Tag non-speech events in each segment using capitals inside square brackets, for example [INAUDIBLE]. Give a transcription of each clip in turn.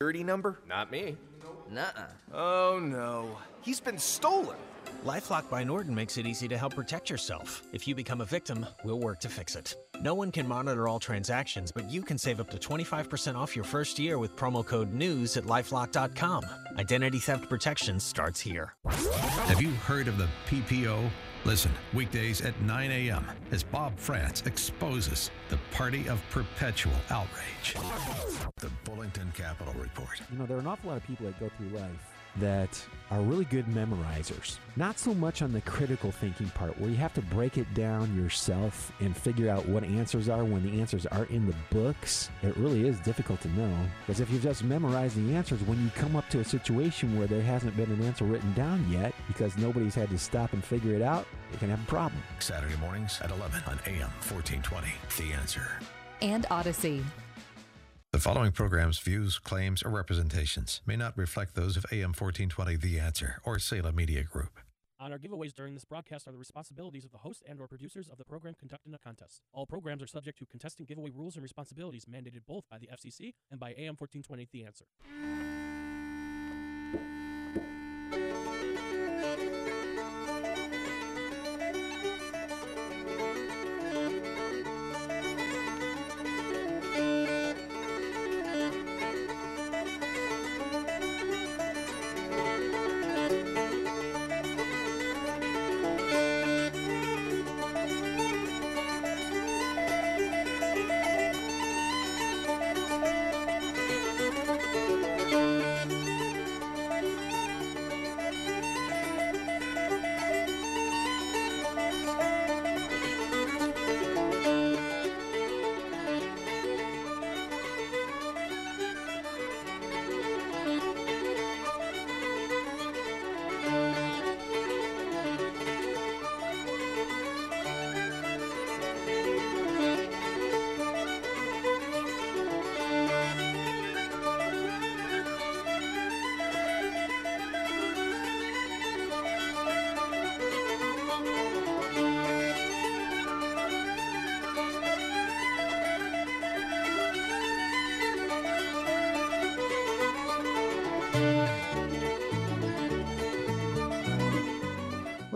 security number? Not me. Nuh-uh. Oh no. He's been stolen. LifeLock by Norton makes it easy to help protect yourself. If you become a victim, we'll work to fix it. No one can monitor all transactions, but you can save up to 25% off your first year with promo code NEWS at lifelock.com. Identity theft protection starts here. Have you heard of the PPO? Listen, weekdays at 9 a.m. as Bob Frantz exposes the party of perpetual outrage. The Bullington Capital Report. You know, there are an awful lot of people that go through life that are really good memorizers. Not so much on the critical thinking part where you have to break it down yourself and figure out what answers are when the answers are in the books. It really is difficult to know because if you just memorize the answers, when you come up to a situation where there hasn't been an answer written down yet because nobody's had to stop and figure it out, you can have a problem. Saturday mornings at 11 on AM 1420. The answer. And Odyssey. The following program's views, claims, or representations may not reflect those of AM 1420 The Answer or Salem Media Group. On our giveaways during this broadcast are the responsibilities of the host and or producers of the program conducting a contest. All programs are subject to contestant giveaway rules and responsibilities mandated both by the FCC and by AM 1420 The Answer.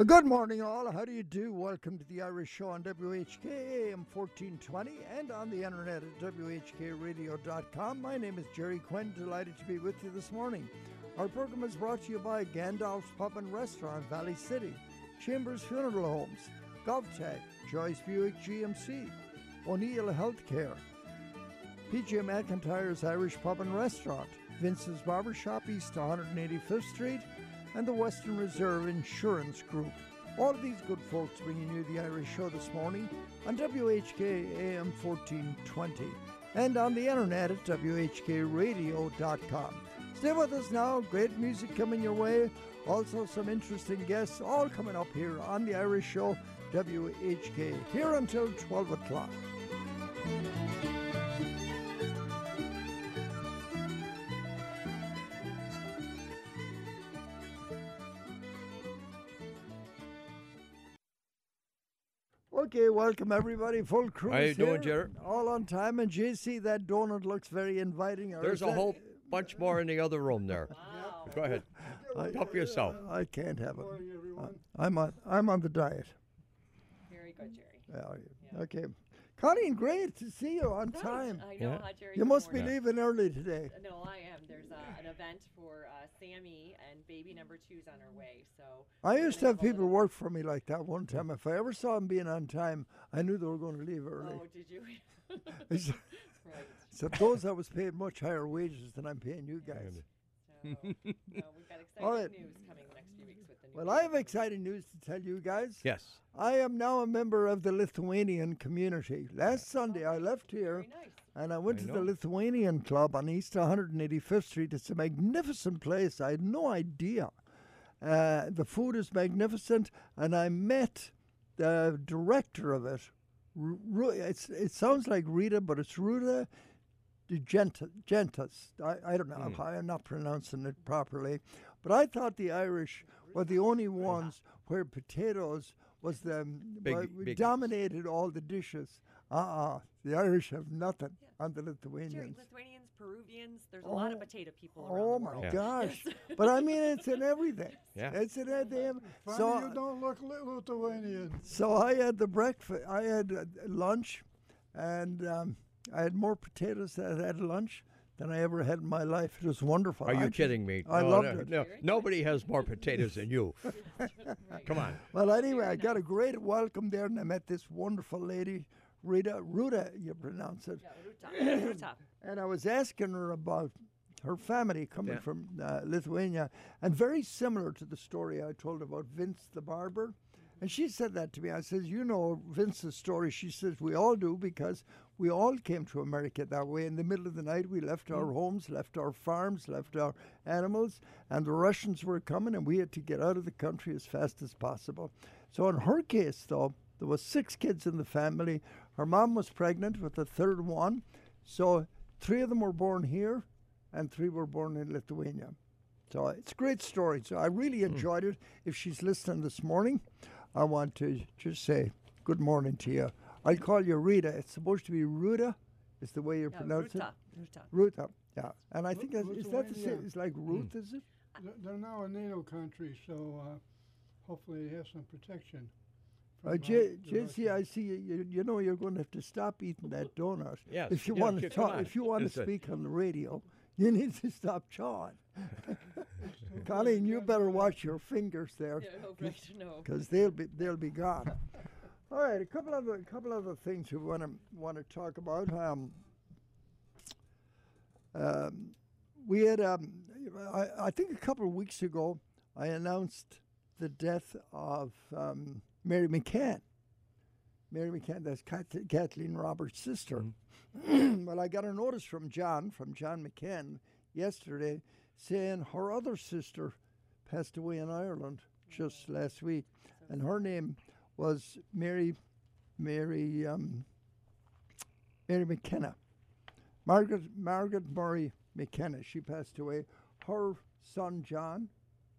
Well, good morning, all. How do you do? Welcome to the Irish Show on WHK AM 1420 and on the internet at WHKRadio.com. My name is Jerry Quinn. Delighted to be with you this morning. Our program is brought to you by Gandalf's Pub and Restaurant, Valley City, Chambers Funeral Homes, GovTech, Joyce Buick GMC, O'Neill Healthcare, PJ McIntyre's Irish Pub and Restaurant, Vince's Barbershop, East 185th Street, and the Western Reserve Insurance Group. All these good folks bringing you the Irish Show this morning on WHK AM 1420 and on the internet at WHKRadio.com. Stay with us now. Great music coming your way. Also, some interesting guests all coming up here on the Irish Show, WHK, here until 12 o'clock. Okay, welcome everybody. Full crew. How you is doing, here, Jerry? All on time. And JC, that donut looks very inviting. Or There's a that- whole bunch more in the other room there. Go ahead. Help yourself. I can't have it. I'm on. I'm on the diet. Very good, Jerry. Yeah, Okay. Colleen, great to see you on time. I know, Yeah. Jerry? You Good must be leaving early today. No, I am. There's uh, an event for uh, Sammy and baby number two's on her way. So I used to have have people work for me like that one time. If I ever saw them being on time, I knew they were going to leave early. little- Oh, did you? [LAUGHS] It's- [LAUGHS] right. So those I was paid much higher wages than I'm paying you guys. So, [LAUGHS] no, we've got exciting All right. news coming the next few weeks with the new. Well, I have exciting news to tell you guys. Yes. I am now a member of the Lithuanian community. Last Sunday, I left here and I went I to know. the Lithuanian Club on East 185th Street. It's a magnificent place. I had no idea. Uh, the food is magnificent, and I met the director of it. It's, it sounds like Rita, but it's Ruta de Genta- I, I don't know Hmm. if I am not pronouncing it properly, but I thought the Irish were the only ones where potatoes was the Big- big- dominated all the dishes. Uh-uh. The Irish have nothing on the Jerry, Lithuanians. Lithuanians Peruvians. There's a lot of Oh. potato people around Oh the my world. gosh! [LAUGHS] But I mean, it's in everything. [LAUGHS] Yeah. It's in everything. Funny So, you don't look li- Lithuanian. so I had the breakfast. I had uh, lunch, and um, I had more potatoes that I had lunch than I ever had in my life. It was wonderful. Are you I- kidding me? I No, loved no, it. No, nobody has more potatoes than you. [LAUGHS] Come on. Well, anyway, I got a great welcome there, and I met this wonderful lady, Rita. Ruta, you pronounce it. Yeah, Ruta. Ruta. [CLEARS THROAT] And I was asking her about her family coming Yeah. from uh, Lithuania, and very similar to the story I told about Vince the barber. And she said that to me. I says, "You know Vince's story." She says, "We all do because we all came to America that way. In the middle of the night, we left our homes, left our farms, left our animals, and the Russians were coming, and we had to get out of the country as fast as possible." So in her case, though, there was six kids in the family. Her mom was pregnant with the third one, so three of them were born here, and three were born in Lithuania. So it's a great story. So I really enjoyed it. If she's listening this morning, I want to just say good morning to you. I'll call you Rita. It's supposed to be Ruta, is the way you Yeah, pronounce Ruta. it. Ruta. Ruta. Yeah. And I Lu- think that's, is that the same? It's like Ruth, is it? They're- They're now a NATO country, so uh, hopefully they have some protection. Uh, J- the JC, I see you, you. You know you're going to have to stop eating that donut. Yes, If you yeah, want to talk, if you want to speak on the radio, you need to stop chawing. [LAUGHS] Colleen, you better watch your fingers there. Yeah, no, right, [LAUGHS] no. because they'll be they'll be gone. All right, a couple of a couple other things we want to want to talk about. Um, um, we had um, I, I think a couple of weeks ago I announced the death of um, Mary McCann. Mary McCann, that's Kath- Kathleen Roberts' sister. [CLEARS THROAT] well, I got a notice from John, from John McCann, yesterday, saying her other sister passed away in Ireland just last week, and her name was Mary, Mary, um, Mary McKenna, Margaret Margaret Murray McKenna. She passed away. Her son John,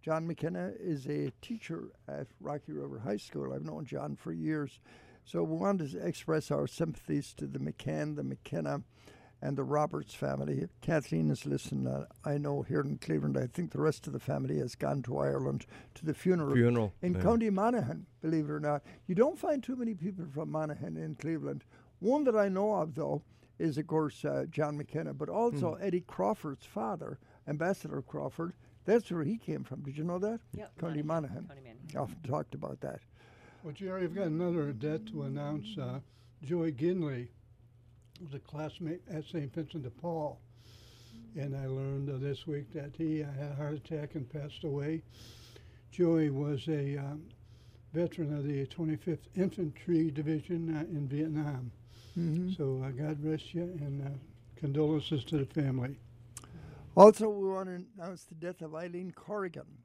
John McKenna, is a teacher at Rocky River High School. I've known John for years, so we wanted to express our sympathies to the McCann, the McKenna, and the Roberts family. Kathleen is listening. Uh, I know here in Cleveland. I think the rest of the family has gone to Ireland to the funeral Funeral. in yeah. County Monaghan, believe it or not. You don't find too many people from Monaghan in Cleveland. One that I know of, though, is, of course, uh, John McKenna, but also Hmm. Eddie Crawford's father, Ambassador Crawford. That's where he came from. Did you know that? Yep, County Monaghan. County Monaghan. Often talked about that. Well, Jerry, I've got another death to announce. Uh, Joey Ginley was a classmate at St. Vincent de Paul. And I learned uh, this week that he uh, had a heart attack and passed away. Joey was a um, veteran of the 25th Infantry Division uh, in Vietnam. hmm So uh, God rest you and uh, condolences to the family. Also, we want to announce the death of Eileen Corrigan,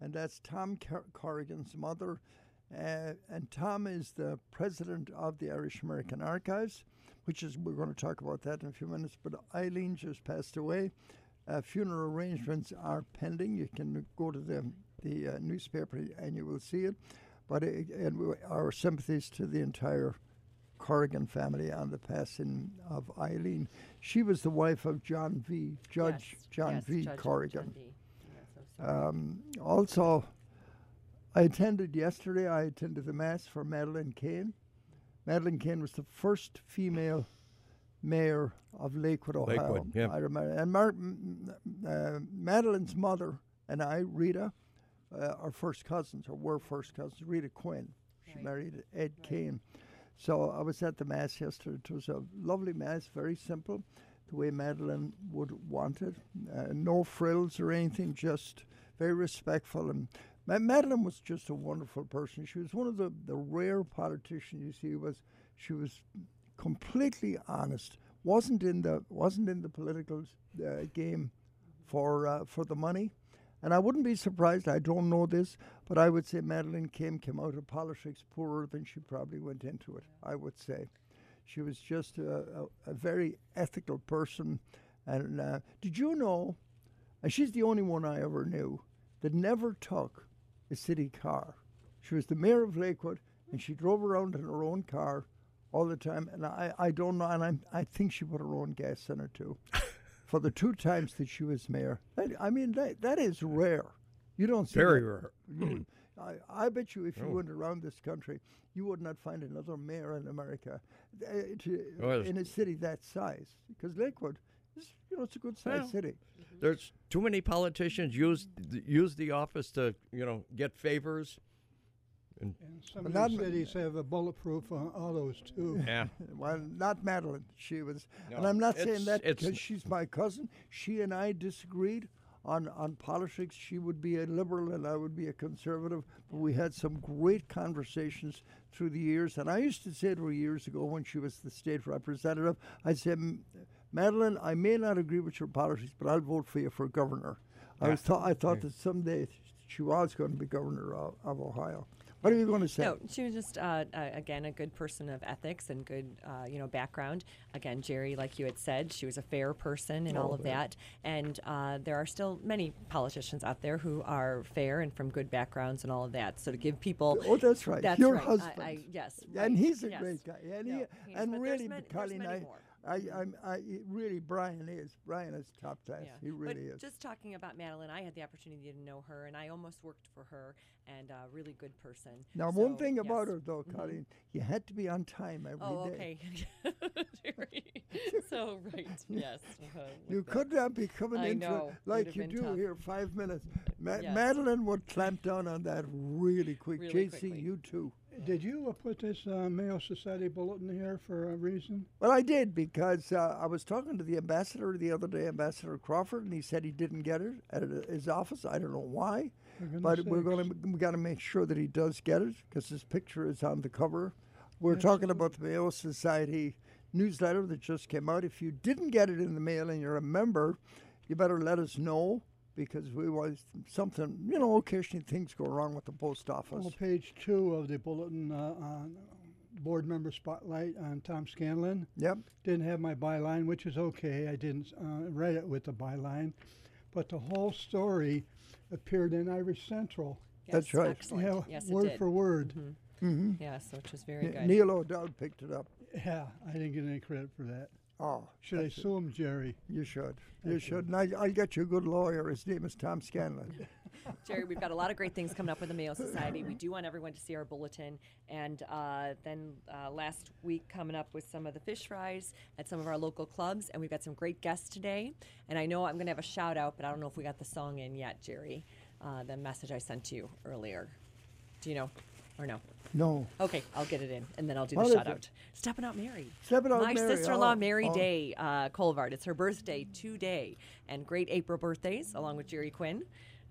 and that's Tom Cor- Corrigan's mother. Uh, and Tom is the president of the Irish American Archives, which is, we're going to talk about that in a few minutes. But Eileen just passed away. Uh, funeral arrangements are pending. You can go to the, the uh, newspaper and you will see it. But it, and we, our sympathies to the entire Corrigan family on the passing of Eileen. She was the wife of John V. Judge Yes, John yes, V. Judge Corrigan. John V. Yeah. Um, also, I attended yesterday. I attended the mass for Madeline Cain. Madeline Cain was the first female mayor of Lakewood, Ohio. Lakewood, yeah. I remember. And Mar- m- m- uh, Madeline's mother and I, Rita, uh, are first cousins, or were first cousins. Rita Quinn. She Right. married Ed Cain. So I was at the mass yesterday. It was a lovely mass, very simple, the way Madeline would want it. Uh, no frills or anything, just very respectful. And Ma- Madeline was just a wonderful person. She was one of the, the rare politicians you see. Was she was completely honest. wasn't in the wasn't in the political uh, game for uh, for the money. And I wouldn't be surprised. I don't know this, but I would say Madeline Cain came out of politics poorer than she probably went into it. I would say, she was just a, a, a very ethical person. And uh, did you know? And she's the only one I ever knew that never took a city car. She was the mayor of Lakewood, and she drove around in her own car all the time. And I, I don't know, and I'm, I think she put her own gas in it too. [LAUGHS] for the two times that she was mayor. That, I mean, that, that is rare. You don't see Very that. rare. You- [CLEARS THROAT] I, I bet you if you Oh. went around this country, you would not find another mayor in America uh, to, Oh, yes. in a city that size. Because Lakewood, is, you know, it's a good sized Well, city. There's too many politicians use use the office to you know get favors. And And some of not these ma- cities have a bulletproof uh, autos too. [LAUGHS] yeah, [LAUGHS] Well, not Madeline. She was, and No, I'm not it's- saying that it's- because she's my cousin. She and I disagreed on on politics. She would be a liberal and I would be a conservative. But we had some great conversations through the years. And I used to say to her years ago when she was the state representative, I said, "M- Madeline, I may not agree with your politics, but I'll vote for you for governor. I was thought I thought that someday she was going to be governor of, of Ohio. What are you going to say? No, she was just uh, uh, again a good person of ethics and good uh, you know background. Again, Jerry, like you had said, she was a fair person and all of yeah. that. And uh, there are still many politicians out there who are fair and from good backgrounds and all of that. So to give people, Oh, that's right. That's Your right. Husband. I, yes, and right, he's a yes. great guy. And, No, he, and really, many- there's Colleen, many I, more. I, I'm, I, really, Brian is. Brian is top class. Yeah. He really but is. Just talking about Madeline, I had the opportunity to know her, and I almost worked for her, and a really good person. Now, one So, thing about her, though, Mhm. Colleen, you had to be on time every day. Oh, okay. [LAUGHS] [LAUGHS] So right, yes. uh, You that. could not be coming I into know, like you do tough. here, five minutes. Ma- Yes. Madeline would clamp down on that really quick. Really JC, quickly. you too. Did you uh, put this uh, Mayo Society bulletin here for a reason? Well, I did because uh, I was talking to the ambassador the other day, Ambassador Crawford, and he said he didn't get it at his office. I don't know why, but goodness we're going to we got to make sure that he does get it because his picture is on the cover. We're Absolutely. talking about the Mayo Society newsletter that just came out. If you didn't get it in the mail and you're a member, you better let us know because we was something. You know, occasionally things go wrong with the post office. On page two of the bulletin uh, on board member spotlight on Tom Scanlon. Yep. Didn't have my byline, which is okay. I didn't uh, write it with the byline, but the whole story appeared in Irish Central. That's right. Excellent. Yeah, yes, word it did. for word. hmm Yes, which was very good. Niall O'Dowd picked it up. Yeah, I didn't get any credit for that. Oh, Should I that's sue him, Jerry? You should. You should. And I, I'll get you a good lawyer. His name is Tom Scanlon. [LAUGHS] Jerry, we've got a lot of great things coming up with the Mayo Society. We do want everyone to see our bulletin. And uh, then uh, last week, coming up with some of the fish fries at some of our local clubs. And we've got some great guests today. And I know I'm going to have a shout out, but I don't know if we got the song in yet, Jerry. Uh, the message I sent to you earlier. Do you know or no? No. Okay, I'll get it in, and then I'll do What the is shout it? out. Stepping out Mary. Stepping Out My Mary, My sister-in-law, oh, Mary oh. Day uh, Colvard. It's her birthday today, and great April birthdays, along with Jerry Quinn.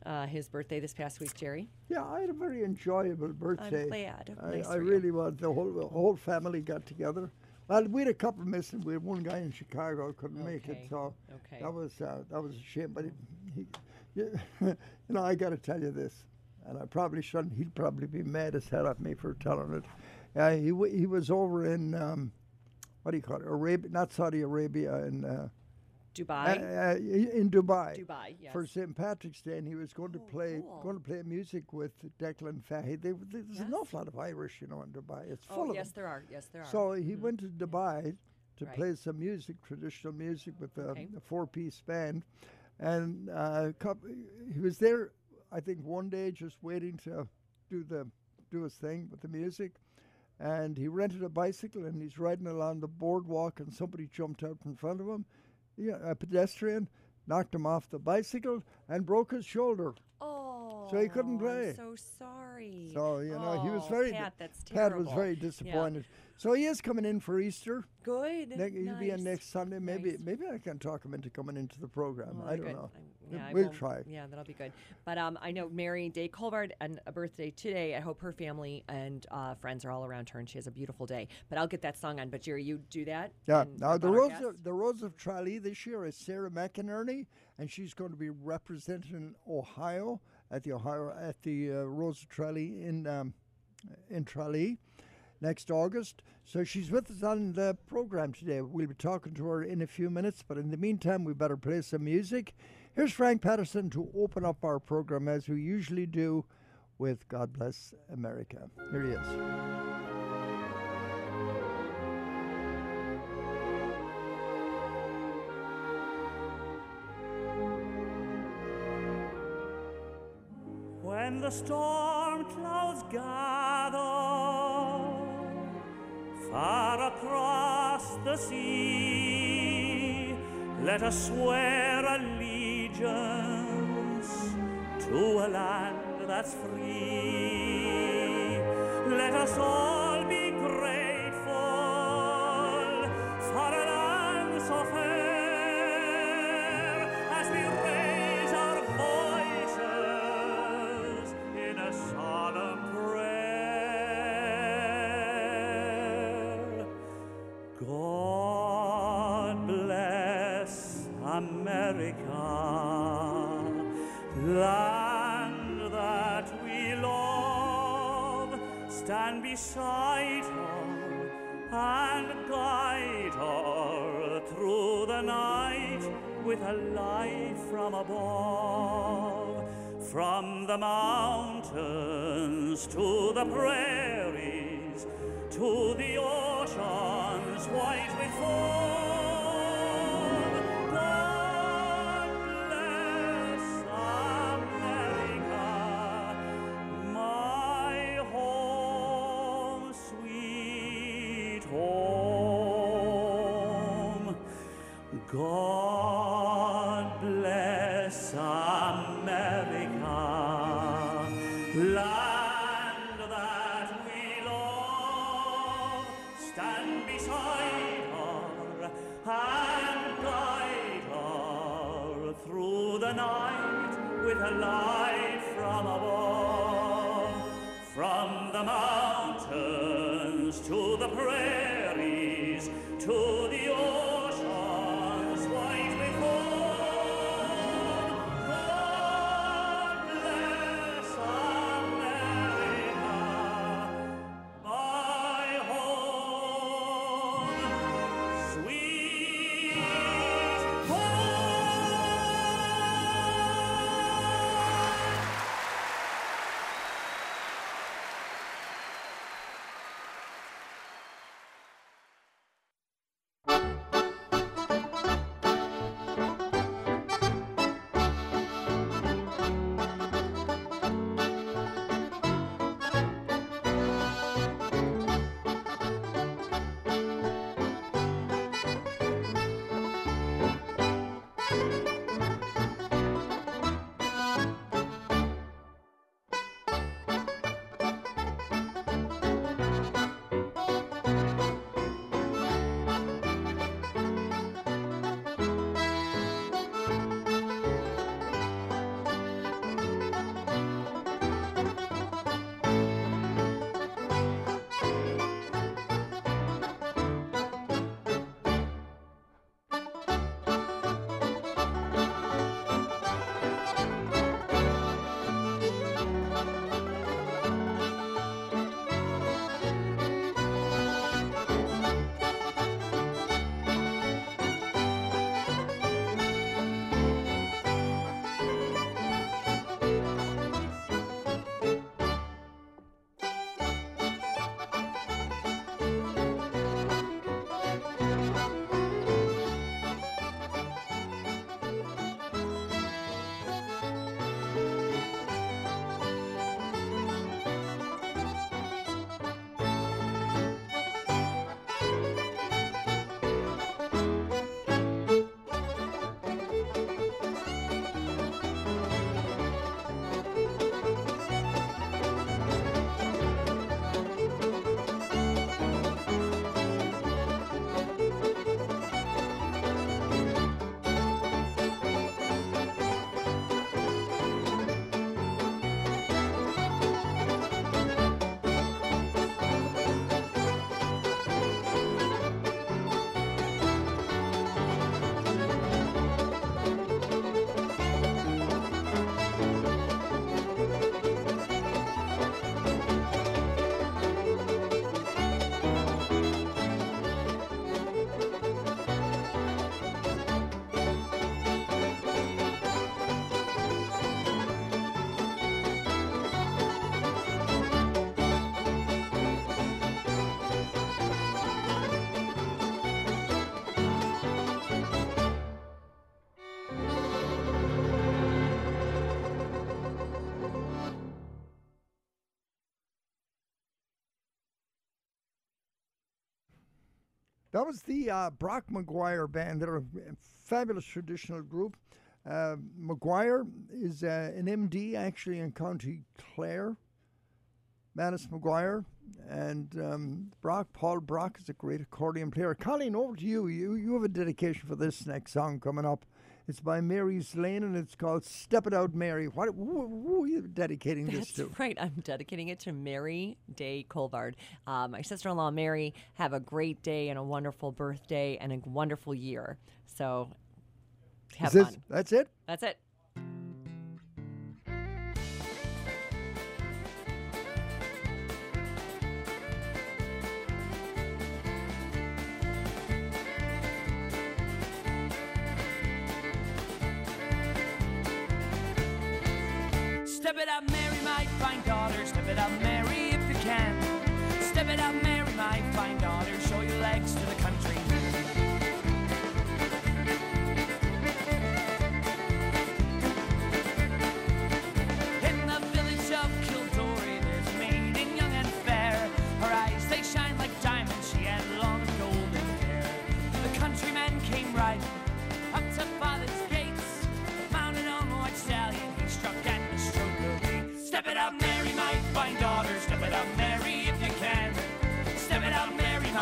Uh, his birthday this past week, Jerry. Yeah, I had a very enjoyable birthday. glad. I, Nice I for you. really was. The whole the whole family got together. Well, we had a couple missing. We had one guy in Chicago who couldn't make it, so okay. that was uh, that was a shame. But he [LAUGHS] you know, I got to tell you this, and I probably shouldn't. He'd probably be mad as hell at me for telling it. Uh, he w- he was over in um, what do you call it? Arabia, not Saudi Arabia, in uh, Dubai. uh, uh, in Dubai. Dubai, yes. For St. Patrick's Day, and he was going to Oh, play cool. going to play music with Declan Fahey. They, there's Yes. an awful lot of Irish, you know, in Dubai. It's full oh, of yes, them. there are. Yes, there are. So he Mhm. went to Dubai to Right. play some music, traditional music, with a, Okay. a four-piece band, and uh, he was there. I think one day just waiting to do the do his thing with the music, and he rented a bicycle and he's riding along the boardwalk, and somebody jumped out in front of him, yeah, a pedestrian, knocked him off the bicycle and broke his shoulder. oh, so he couldn't I'm play. so sorry. So you know he was Oh, very Pat, that's Pat was terrible. very Yeah. So he is coming in for Easter. Good. Ne- he'll be in nice. next Sunday. Maybe Nice. maybe I can talk him into coming into the program. I don't good. know. Yeah, I we'll try. Yeah, that'll be good. But um, I know Mary Day Colvard and a birthday today. I hope her family and uh, friends are all around her, and she has a beautiful day. But I'll get that song on. But Jerry, you do that. Yeah. and Now the about our Rose of, the Rose of Tralee this year is Sarah McInerney, and she's going to be representing Ohio at the Ohio at the uh, Rose of Tralee in um, in Tralee next August. So she's with us on the program today. We'll be talking to her in a few minutes, but in the meantime, we better play some music. Here's Frank Patterson to open up our program as we usually do with God Bless America. Here he is. When the storm clouds gather far across the sea, let us swear allegiance to a land that's free. Let us all and guide her through the night with a light from above. From the mountains to the prairies, to the oceans white with foam. Land that we love. Stand beside her and guide her through the night with a light from above. From the mountains to the prairies, that was the uh, Brock McGuire band. They're a fabulous traditional group. Uh, McGuire is uh, an MD actually in County Clare, Manus McGuire. And um, Brock, Paul Brock is a great accordion player. Colleen, over to you. you. You have a dedication for this next song coming up. It's by Mary's Lane, and it's called "Step It Out, Mary." What who, who are you dedicating That's this to? right. I'm dedicating it to Mary Day Colvard, uh, my sister-in-law Mary. Have a great day and a wonderful birthday and a wonderful year. So, have this, fun. That's it. That's it. Step it up, Mary, my fine daughter. Step it up, Mary, if you can. Step it up, Mary, my fine daughter. Show your legs to the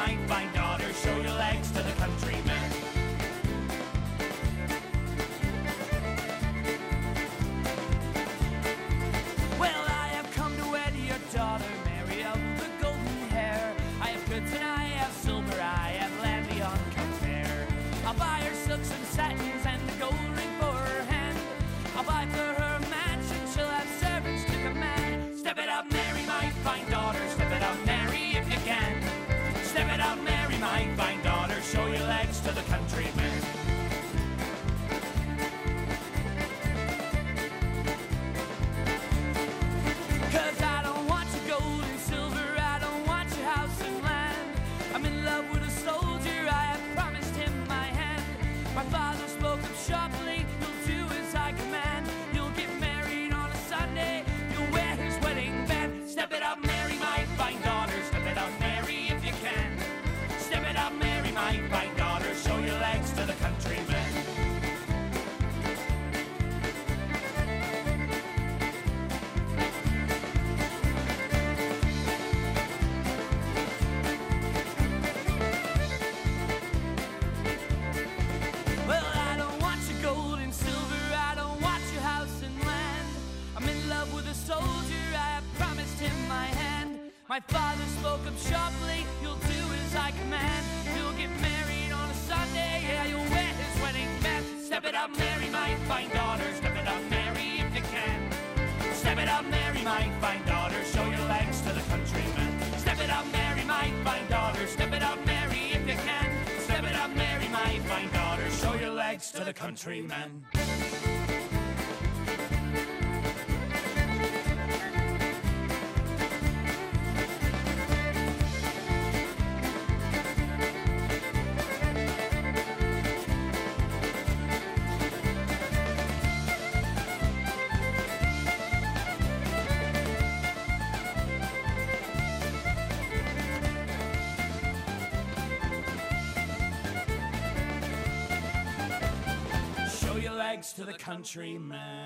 fine, fine daughter, show your legs countryman. to the countryman.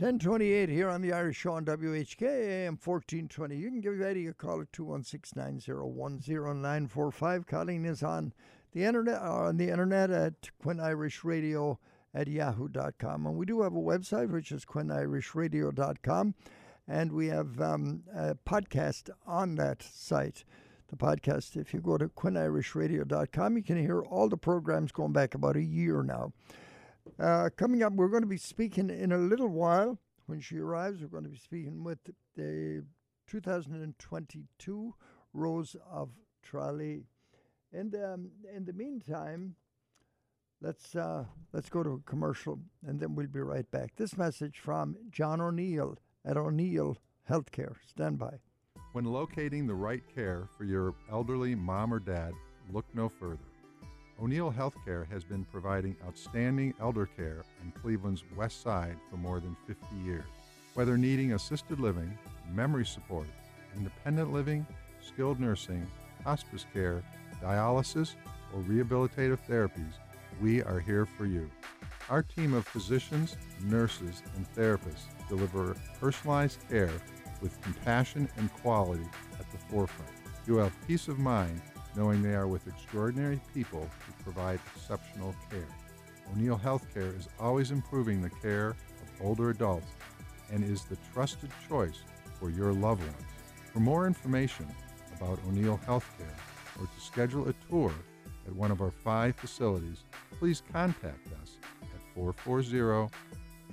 1028 here on the Irish Show on WHK AM 1420. You can give Eddie a call at 216-901-0945. Colleen is on the internet uh, on the internet at Quinn Irish Radio at yahoo.com. And we do have a website, which is quinnirishradio.com. And we have um, a podcast on that site. The podcast, if you go to quinnirishradio.com, you can hear all the programs going back about a year now. Uh, coming up, we're going to be speaking in a little while. When she arrives, we're going to be speaking with the 2022 Rose of Tralee. And um, in the meantime, let's uh, let's go to a commercial, and then we'll be right back. This message from John O'Neill at O'Neill Healthcare. Stand by. When locating the right care for your elderly mom or dad, look no further. O'Neill Healthcare has been providing outstanding elder care on Cleveland's west side for more than 50 years. Whether needing assisted living, memory support, independent living, skilled nursing, hospice care, dialysis, or rehabilitative therapies, we are here for you. Our team of physicians, nurses, and therapists deliver personalized care with compassion and quality at the forefront. You have peace of mind knowing they are with extraordinary people who provide exceptional care. O'Neill Healthcare is always improving the care of older adults and is the trusted choice for your loved ones. For more information about O'Neill Healthcare or to schedule a tour at one of our five facilities, please contact us at 440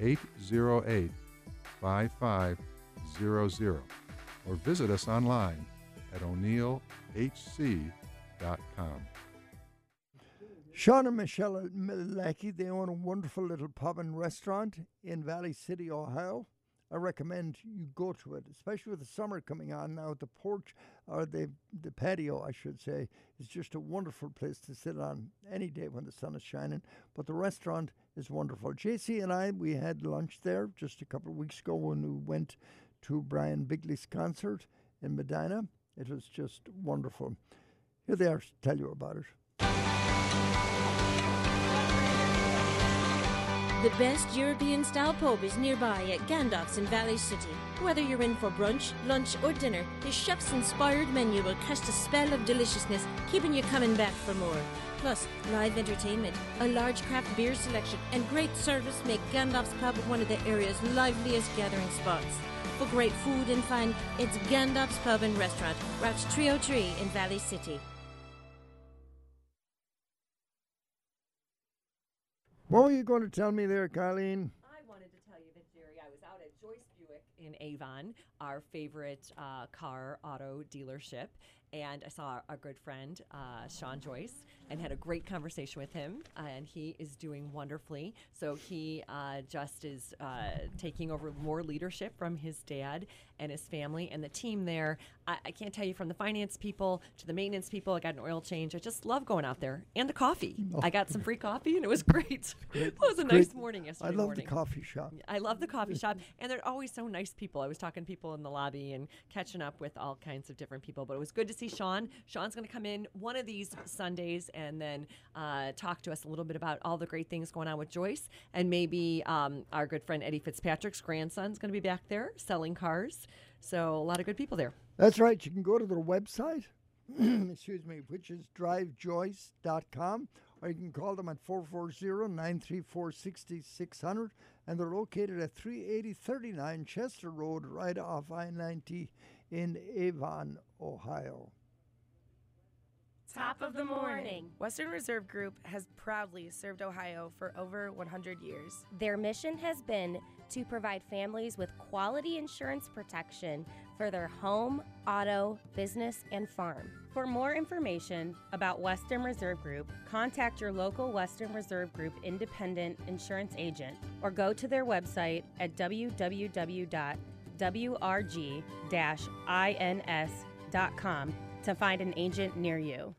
808 5500 or visit us online at o'neillhc.com. Sean and Michelle Malecki, they own a wonderful little pub and restaurant in Valley City, Ohio. I recommend you go to it, especially with the summer coming on now. The porch, or the, the patio, I should say, is just a wonderful place to sit on any day when the sun is shining. But the restaurant is wonderful. JC and I, we had lunch there just a couple of weeks ago when we went to Brian Bigley's concert in Medina. It was just wonderful. Here they are tell you about it. The best European style pub is nearby at Gandalf's in Valley City. Whether you're in for brunch, lunch, or dinner, the chef's inspired menu will cast a spell of deliciousness, keeping you coming back for more. Plus, live entertainment, a large craft beer selection, and great service make Gandalf's Pub one of the area's liveliest gathering spots. For great food and fun, it's Gandalf's Pub and Restaurant, Route 303 in Valley City. What were you going to tell me there, Colleen? I wanted to tell you that, Jerry, I was out at Joyce Buick in Avon, our favorite uh, car auto dealership, and I saw our good friend uh, Sean Joyce and had a great conversation with him. and he is doing wonderfully. So he uh, just is uh, taking over more leadership from his dad and his family and the team there. I, I, can't tell you from the finance people to the maintenance people. I got an oil change. I just love going out there and the coffee. Oh. I got some free coffee and it was [LAUGHS] great. great. it was a great. nice morning yesterday. I love morning. the coffee shop. I love the coffee shop, and they're always so nice people. I was talking to people in the lobby and catching up with all kinds of different people, but it was good to see Sean. Sean's going to come in one of these Sundays and then uh, talk to us a little bit about all the great things going on with Joyce, and maybe um, our good friend Eddie Fitzpatrick's grandson's going to be back there selling cars. So a lot of good people there. That's right. You can go to their website, [CLEARS THROAT] excuse me, which is drivejoyce.com, or you can call them at 440 934 6600. And they're located at 38039 Chester Road, right off I 90 in Avon, Ohio. Top of the morning. Western Reserve Group has proudly served Ohio for over 100 years. Their mission has been to provide families with quality insurance protection for their home, auto, business, and farm. For more information about Western Reserve Group, contact your local Western Reserve Group independent insurance agent or go to their website at www.wrg-ins.com to find an agent near you.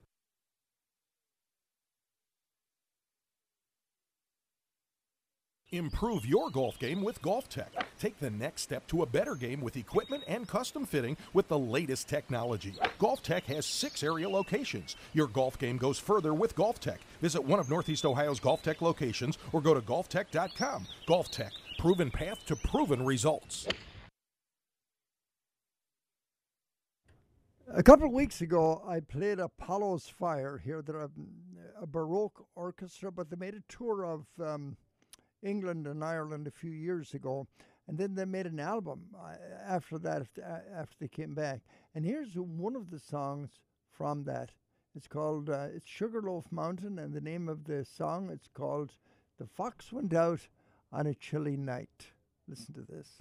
Improve your golf game with GolfTec. Take the next step to a better game with equipment and custom fitting with the latest technology. GolfTec has six area locations. Your golf game goes further with GolfTec. Visit one of Northeast Ohio's GolfTec locations or go to golftec.com. Golf Tech, proven path to proven results. A couple of weeks ago, I played Apollo's Fire here. They're a, a Baroque orchestra, but they made a tour of um, England and Ireland a few years ago, and then they made an album uh, after that. After, uh, after they came back, and here's one of the songs from that. It's called uh, it's Sugarloaf Mountain, and the name of the song it's called "The Fox Went Out on a Chilly Night." Listen to this.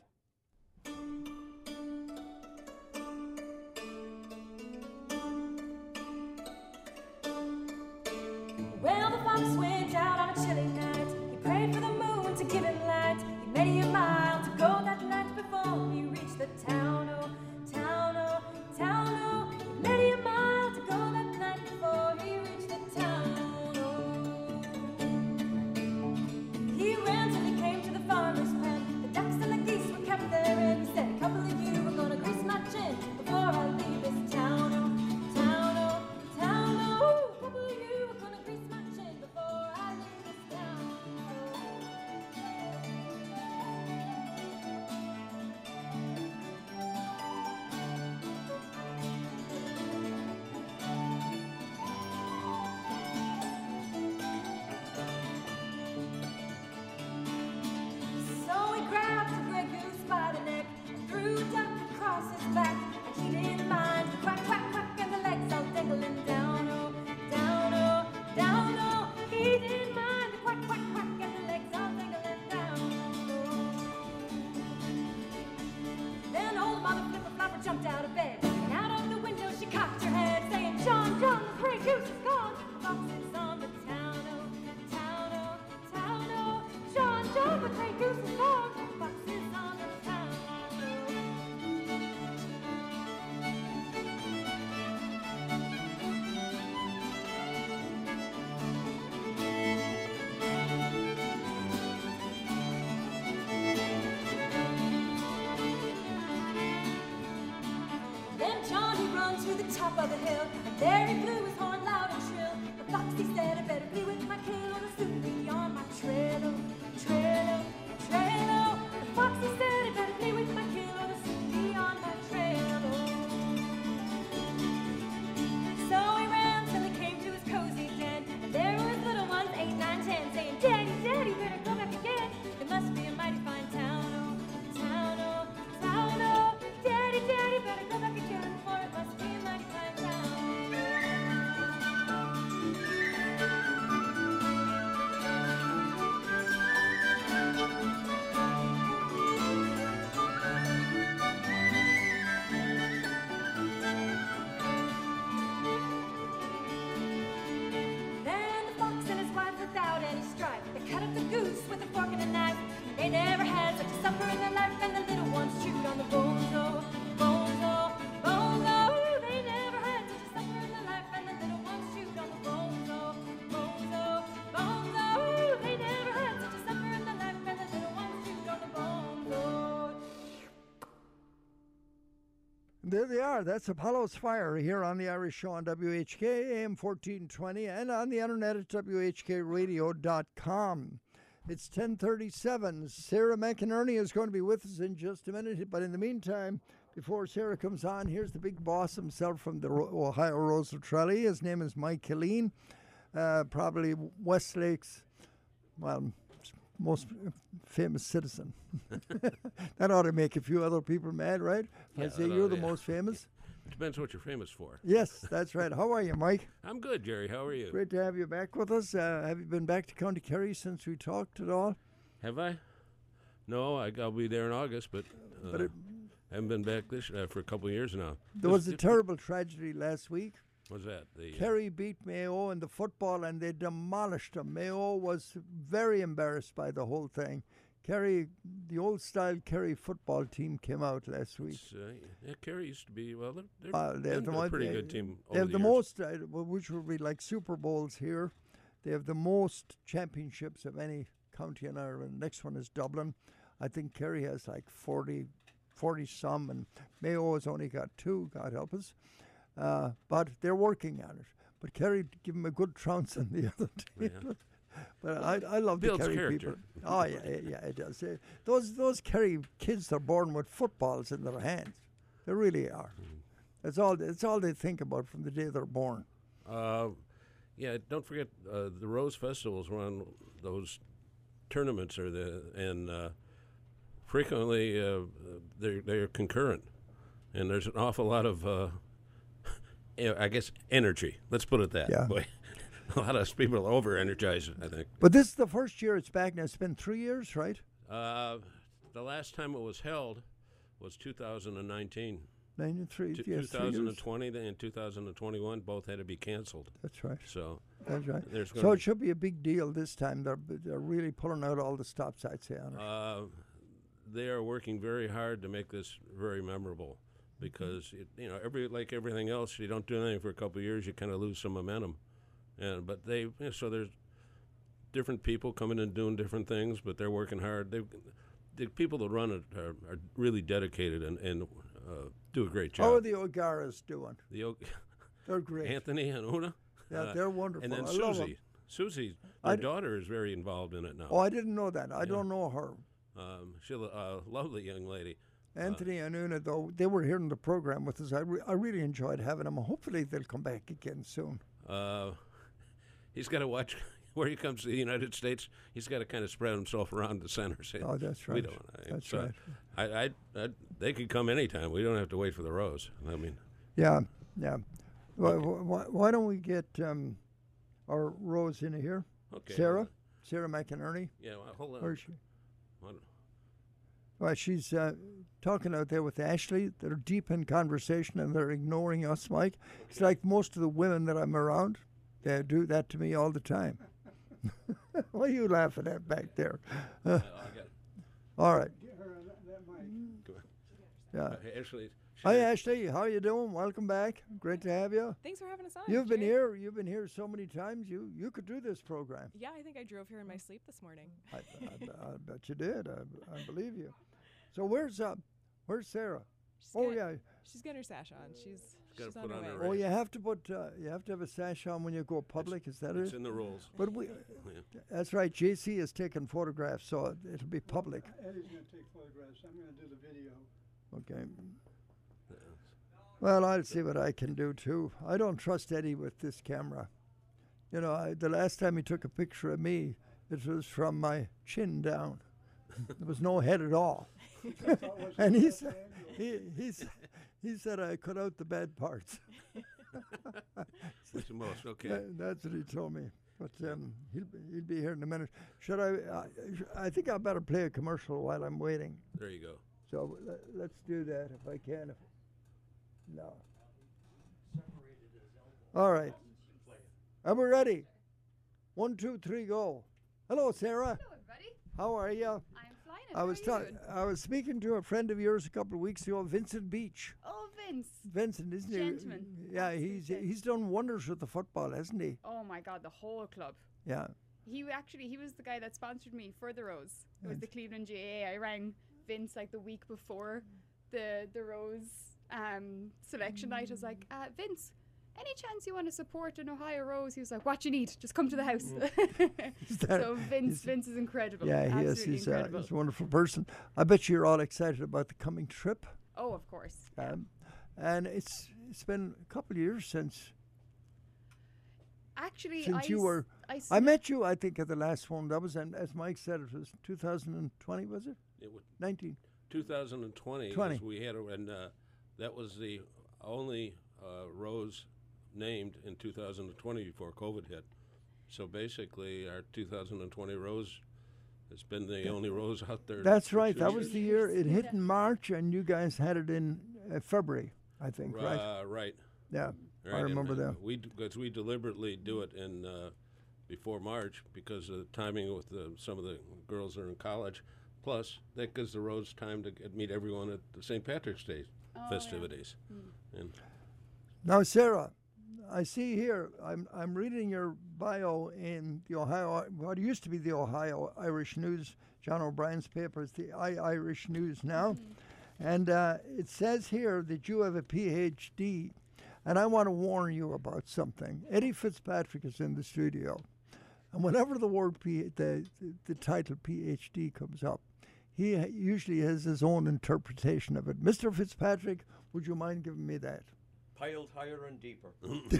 Top of the are. That's Apollo's Fire here on the Irish Show on WHK AM 1420 and on the internet at WHKRadio.com. It's 1037. Sarah McInerney is going to be with us in just a minute. But in the meantime, before Sarah comes on, here's the big boss himself from the Ohio Rose Tralee. His name is Mike Killeen, uh, probably Westlake's, well, most famous citizen. [LAUGHS] that ought to make a few other people mad, right? If I say you're the yeah. most famous. It [LAUGHS] Depends what you're famous for. Yes, [LAUGHS] that's right. How are you, Mike? I'm good, Jerry. How are you? Great to have you back with us. Uh, have you been back to County Kerry since we talked at all? Have I? No, I, I'll be there in August, but, uh, But it- I haven't been back this uh, for a couple of years now. There was a terrible tragedy last week. What's that? The, uh, Kerry beat Mayo in the football and they demolished them. Mayo was very embarrassed by the whole thing. Kerry, the old style Kerry football team came out last week. uh, yeah, Kerry used to be well. They're, they're Uh, they have the a pretty they- good team. They have the, years. most, uh, which would be like Super Bowls here. They have the most championships of any county in Ireland. Next one is Dublin. I think Kerry has like 40, 40 some, and Mayo has only got two, God help us. Uh, but they're working on it. But Kerry give him a good trounce on the [LAUGHS] other team. but I, I love the Builds Kerry character. people. Oh yeah, yeah, yeah, it does. Eh, Those those Kerry kids are born with footballs in their hands. They really are. That's all. That's all they think about from the day they're born. Uh, yeah, don't forget uh, the Rose Festivals run those tournaments are the and uh, frequently uh, they're they're concurrent, and there's an awful lot of uh, yeah, I guess energy. Let's put it that Yeah. way. [LAUGHS] a lot of people are over energized. I think. But this is the first year it's back now. It's been three years, right? Uh, the last time it was held was 2019. Ninety-three. T- yes, three years. 2020 and 2021 both had to be canceled. That's right. So That's right. So it should be a big deal this time. They're they're really pulling out all the stop signs here. on it. Uh, they are working very hard to make this very memorable because it, you know every like everything else, you don't do anything for a couple of years, you kind of lose some momentum. And but they you know, so there's different people coming and doing different things, but they're working hard. They the people that run it are, are really dedicated and and uh, do a great job. How are the O'Garas doing? The O- [LAUGHS] They're great. Anthony and Una. Yeah, Uh, they're wonderful. And then I. Susie. Susie, d- daughter is very involved in it now. Oh, I didn't know that. I don't know her. Um, she's a uh, lovely young lady. Anthony and Una, though, they were here in the program with us. I, re- I really enjoyed having them. Hopefully, they'll come back again soon. Uh, he's got to watch [LAUGHS] where he comes to the United States. He's got to kind of spread himself around the center. Say, Oh, that's We right. don't. I- That's so right. I, I, I, they could come anytime. We don't have to wait for the rose. I mean, Yeah, yeah. Why, why, why don't we get um, our Rose in here? Okay, Sarah? hold Sarah McInerney? yeah. Well, hold on. Where is she? Hold on. Well, she's uh, talking out there with Ashley. They're deep in conversation and they're ignoring us, Mike. It's like most of the women that I'm around. They do that to me all the time. [LAUGHS] what are you laughing at back there? Uh, [LAUGHS] all right. Yeah. Uh, Ashley, Hi, Ashley. How you doing? Welcome back. Great to have you. Thanks for having us on. You've been Jerry. here. You've been here so many times. You you could do this program. Yeah, I think I drove here in my sleep this morning. I, [LAUGHS] I, I bet you did. I, I believe you. So where's uh, where's Sarah? oh got- yeah. She's got her sash on. She's gotta she's put on on her her way. Oh, you have to put uh, you have to have a sash on when you go public. Is that it's it? It's in the rules. But we, that's right. JC is taking photographs, so it- it'll be public. Eddie's going to take photographs. I'm going to do the video. Okay. Well, I'll see what I can do too. I don't trust Eddie with this camera. You know, I, the last time he took a picture of me, it was from my chin down. there was no head at all. [LAUGHS] and he said, he, he, he said I cut out the bad parts. [LAUGHS] Which most okay. That- that's what he told me. But um, he'll, be, he'll be here in a minute. Should I? Uh, I think I better play a commercial while I'm waiting. There you go. So let, let's do that if I can. If, no. All right. Are we ready? One, two, three, go. Hello, Sarah. Hello, everybody. How are you? I'm fine. I was talking. I was speaking to a friend of yours a couple of weeks ago, Vincent Beach. Oh, Vince. Vincent, isn't Gentleman. he? Yeah, he's he's done wonders with the football, hasn't he? Oh my God, the whole club. Yeah. He actually he was the guy that sponsored me for the Rose. It was the Cleveland GAA. I rang Vince like the week before the the Rose um, selection night. I was like, uh, Vince, any chance you want to support an Ohio Rose? He was like, What you need? Just come to the house. [LAUGHS] that- so Vince is- Vince is incredible. Yeah, he is. He's, uh, he's a wonderful person. I bet you're all excited about the coming trip. oh, of course. Um, and it's it's been a couple of years since Actually, since I you were. I, I met you, I think, at the last one. That was, and as Mike said, it was 2020, was it? It was 19. 2020. 20. We had, a, and uh, that was the only uh, rose named in 2020 before COVID hit. So basically, our 2020 rose has been the only rose out there. That's right. That was the year it hit in March, and you guys had it in uh, February, I think, right? Uh, right. Yeah, I Right, and, remember uh, that. We because we deliberately do it in uh, before March because of the timing with the, some of the girls that are in college. Plus, that gives the Rose time to get, meet everyone at the St. Patrick's Day Oh, yeah. festivities. And Now, Sarah, I see here. I'm I'm reading your bio in the Ohio, what used to be the Ohio Irish News, John O'Brien's paper. It's the I Irish News now, and uh, it says here that you have a PhD, and I want to warn you about something. Eddie Fitzpatrick is in the studio. And whenever the word P, the, the the title PhD comes up, he usually has his own interpretation of it. Mr. Fitzpatrick, would you mind giving me that? Piled higher and deeper. [LAUGHS]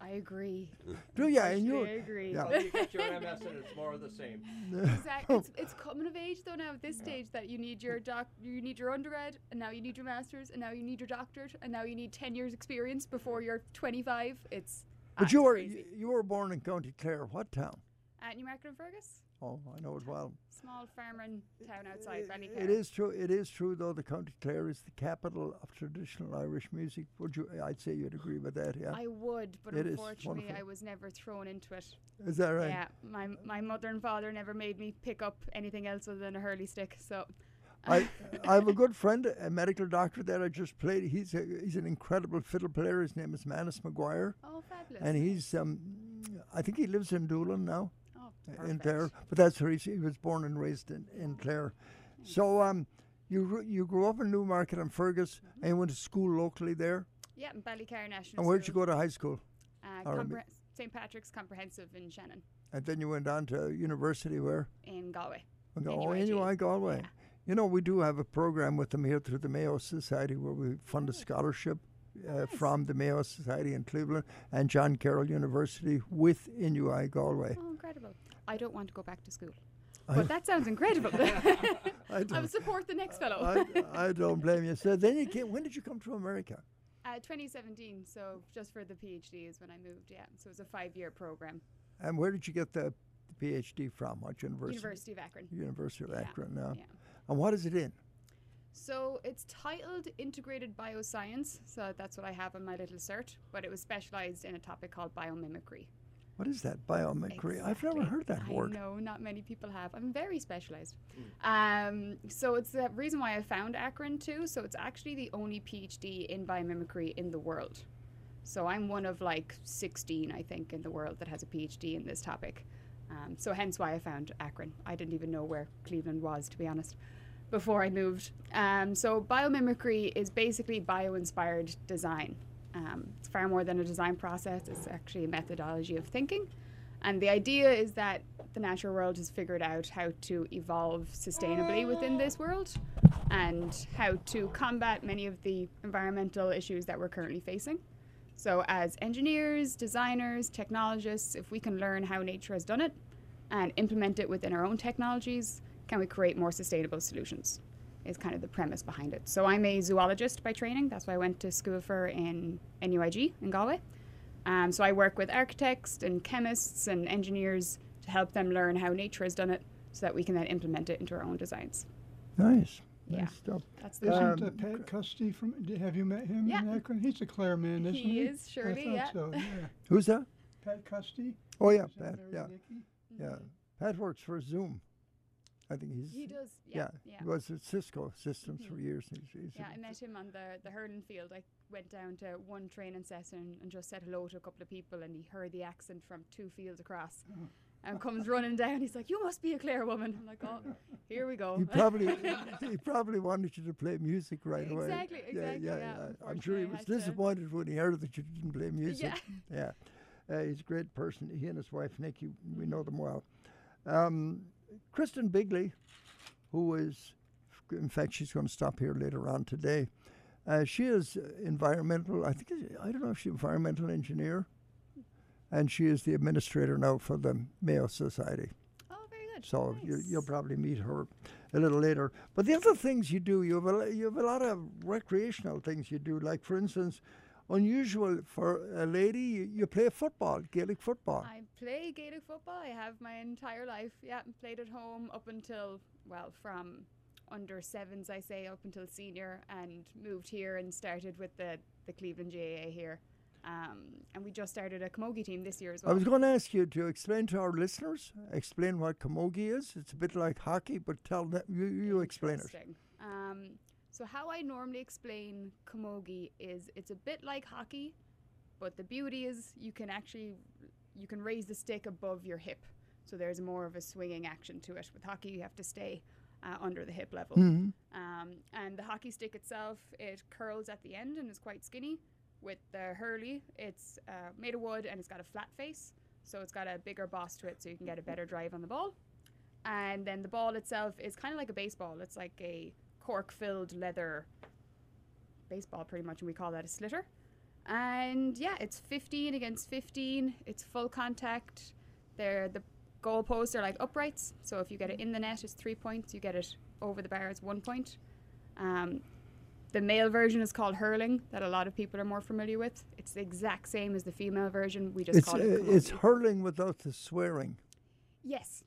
I agree. Do ya? And you- I agree. yeah. Well, you get your MS and it's more of the same. [LAUGHS] exactly. It's, it's coming of age though now at this stage that you need your doc, you need your undergrad, and now you need your masters, and now you need your doctorate, and now you need ten years experience before you're 25. It's But you were you were born in County Clare. What town? at Newmarket on Fergus, Oh, I know it well. small farming town outside Ballycare. It is true. It is true, though. The County Clare is the capital of traditional Irish music. Would you? I'd say you'd agree with that. Yeah. I would, but It unfortunately. I was never thrown into it. Is that right? Yeah, my my mother and father never made me pick up anything else other than a hurley stick. So, [LAUGHS] I I have a good friend, a medical doctor that I just played. He's a, he's an incredible fiddle player. His name is Manus McGuire. Oh, fabulous. And he's um, I think he lives in Doolin now. Oh, in Clare, but that's where he's, he was born and raised in, in Clare. So um, you you grew up in Newmarket on Fergus, and you went to school locally there. yeah, in Ballycare National. And where'd you go to high school? Uh, compre- St Patrick's Comprehensive in Shannon, And then you went on to university where? in Galway. Oh, NUIG. NUI Galway. You know, we do have a program with them here through the Mayo Society where we fund a scholarship uh, from the Mayo Society in Cleveland and John Carroll University with NUI Galway. Oh, incredible! I don't want to go back to school, I- but that sounds incredible. [LAUGHS] I [LAUGHS] I, don't- would support the next fellow. I, I don't blame you. So then you came, when did you come to America? uh, 2017, so just for the PhD is when I moved. Yeah, so it was a five-year program. And where did you get the, the PhD from? What university? University of Akron. University of Yeah, Akron, now. yeah. And what is it in? So it's titled Integrated Bioscience, so that's what I have on my little cert, but it was specialized in a topic called biomimicry. What is that? Biomimicry. I've never heard that I word. know, not many people have. I'm very specialized. Um, so it's the reason why I found Akron too. So it's actually the only PhD in biomimicry in the world. So I'm one of like 16, I think, in the world that has a PhD in this topic. Um, so hence why I found Akron. I didn't even know where Cleveland was, to be honest, before I moved. Um, so biomimicry is basically bio-inspired design. Um, it's far more than a design process. It's actually a methodology of thinking. And the idea is that the natural world has figured out how to evolve sustainably within this world and how to combat many of the environmental issues that we're currently facing. So, as engineers, designers, technologists, if we can learn how nature has done it and implement it within our own technologies, can we create more sustainable solutions? Is kind of the premise behind it. So, I'm a zoologist by training. That's why I went to school for in NUIG in Galway. Um, so, I work with architects and chemists and engineers to help them learn how nature has done it so that we can then implement it into our own designs. Nice. Yeah. Nice stuff. That's the Isn't Um, uh, Pat Custy from? Have you met him Yeah. in Akron? He's a Clare man, isn't he? He is, surely, I yeah. so. Yeah. Who's that? Pat Custy. Oh, yeah. Is that Pat, Larry yeah. Dickey? Yeah. Pat works for Zoom. I think he's. He does, yeah, yeah. He was at Cisco Systems Mhm. for years. He's, he's Yeah, I met him on the, the hurling field. I went down to one training session and just said hello to a couple of people, and he heard the accent from two fields across. [LAUGHS] And comes running down. He's like, "You must be a Clare woman." I'm like, "Oh, [LAUGHS] here we go." He probably [LAUGHS] he probably wanted you to play music right away. Exactly, exactly, yeah, yeah. I'm sure he was disappointed when he heard that you didn't play music. Yeah. Yeah. Uh, he's a great person. He and his wife Nikki, we know them well. Um, Kristen Bigley, who is, in fact, she's going to stop here later on today. Uh, she is environmental. I think I don't know if she's environmental engineer, and she is the administrator now for the Mayo Society. Oh, very good. So you, you'll probably meet her a little later. But the other things you do, you have a, you have a lot of recreational things you do. Like, for instance, unusual for a lady, you, you play football, Gaelic football. I play Gaelic football. I have my entire life. Yeah, played at home up until well, from under sevens, I say, up until senior, and moved here and started with the the Cleveland GAA here. Um, and we just started a camogie team this year as well. I was going to ask you to explain to our listeners, explain what camogie is. It's a bit like hockey, but tell them, you, you explain it. Um, so how I normally explain camogie is it's a bit like hockey, but the beauty is you can actually you can raise the stick above your hip. So there's more of a swinging action to it. With hockey, you have to stay uh, under the hip level. Mhm. Um, and the hockey stick itself, it curls at the end and is quite skinny. With the hurley, it's uh, made of wood and it's got a flat face. So it's got a bigger boss to it, so you can get a better drive on the ball. And then the ball itself is kind of like a baseball. It's like a cork-filled leather baseball, pretty much, and we call that a sliotar. And yeah, it's 15 against 15. It's full contact. They're the goalposts are like uprights. So if you get it in the net, it's three points. You get it over the bar, it's one point. Um, the male version is called hurling, that a lot of people are more familiar with. It's the exact same as the female version. We just It's call uh, it. it's hurling without the swearing. Yes.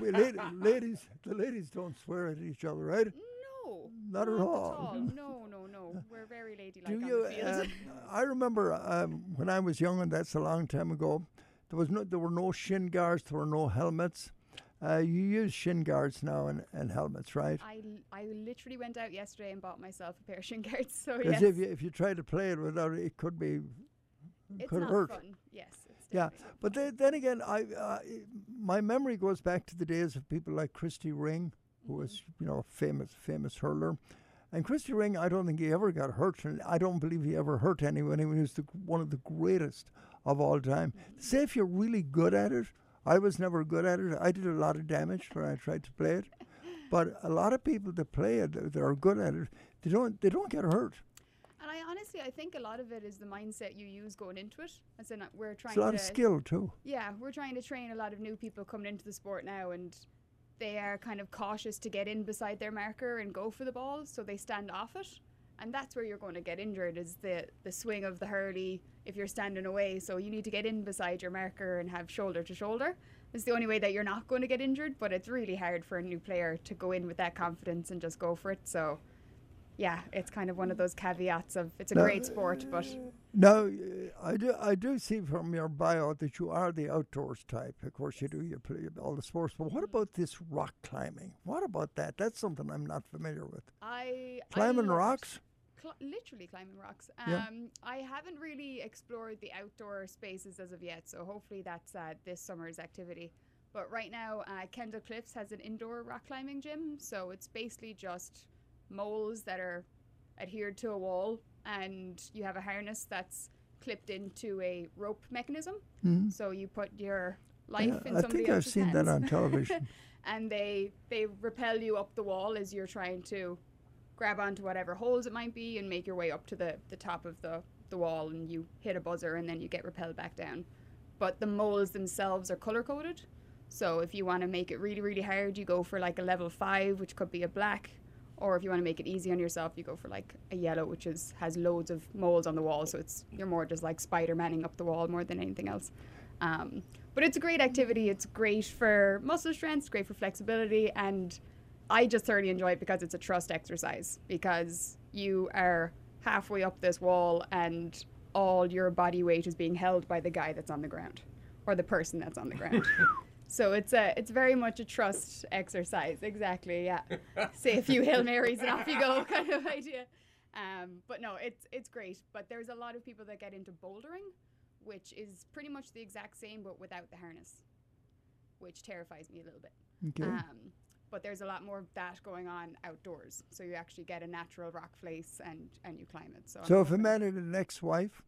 We, [LAUGHS] ladies, the ladies don't swear at each other, right? No. Not at all. No, no, no. We're very ladylike Do you? Um, [LAUGHS] I remember um, when I was young, and that's a long time ago. There was no, there were no shin guards, there were no helmets. Uh, you use shin guards now and, and helmets, right? I, I literally went out yesterday and bought myself a pair of shin guards. So Because yes, if you if you try to play it without it, it could be it's could not hurt. fun. Yes, Yeah, but then, then again, I uh, my memory goes back to the days of people like Christy Ring, who was you know a famous famous hurler, and Christy Ring. I don't think he ever got hurt, and I don't believe he ever hurt anyone. He was the, one of the greatest of all time. Say if you're really good at it, I was never good at it. I did a lot of damage when I tried to play it, but a lot of people that play it that are good at it, they don't they don't get hurt. And I honestly, I think a lot of it is the mindset you use going into it. As in, uh, we're trying It's a lot to of skill too. Yeah, we're trying to train a lot of new people coming into the sport now, and they are kind of cautious to get in beside their marker and go for the ball, so they stand off it, and that's where you're going to get injured. Is the the swing of the hurley if you're standing away? So you need to get in beside your marker and have shoulder to shoulder. It's the only way that you're not going to get injured, but it's really hard for a new player to go in with that confidence and just go for it. So. Yeah, it's kind of one of those caveats of it's a No, great sport, but Now, uh, I do I do see from your bio that you are the outdoors type. Of course, you do. You play all the sports. But what about this rock climbing? What about that? That's something I'm not familiar with. I I Climbing it. rocks? Cl- literally climbing rocks. Yeah. Um, I haven't really explored the outdoor spaces as of yet, so hopefully that's uh, this summer's activity. But right now, uh, Kendall Cliffs has an indoor rock climbing gym, so it's basically just moles that are adhered to a wall, and you have a harness that's clipped into a rope mechanism. Mhm. So you put your life Yeah, in I somebody think I've seen that on television. [LAUGHS] and they they repel you up the wall as you're trying to grab onto whatever holes it might be and make your way up to the, the top of the, the wall and you hit a buzzer and then you get repelled back down. But the moles themselves are color coded. So if you want to make it really, really hard, you go for like a level five, which could be a black. Or if you want to make it easy on yourself, you go for like a yellow, which is has loads of moles on the wall. So it's you're more just like Spider Manning up the wall more than anything else. Um, but it's a great activity. It's great for muscle strength, it's great for flexibility, and I just thoroughly enjoy it because it's a trust exercise. Because you are halfway up this wall, and all your body weight is being held by the guy that's on the ground, or the person that's on the ground. [LAUGHS] so it's a it's very much a trust exercise. Exactly. Yeah. [LAUGHS] Say a few hail marys and off you go, [LAUGHS] kind of idea. Um, but no, it's it's great. But there's a lot of people that get into bouldering, which is pretty much the exact same but without the harness, which terrifies me a little bit. Okay. Um, but there's a lot more of that going on outdoors, so you actually get a natural rock face and and you climb it. So, I'm So if a man had an ex-wife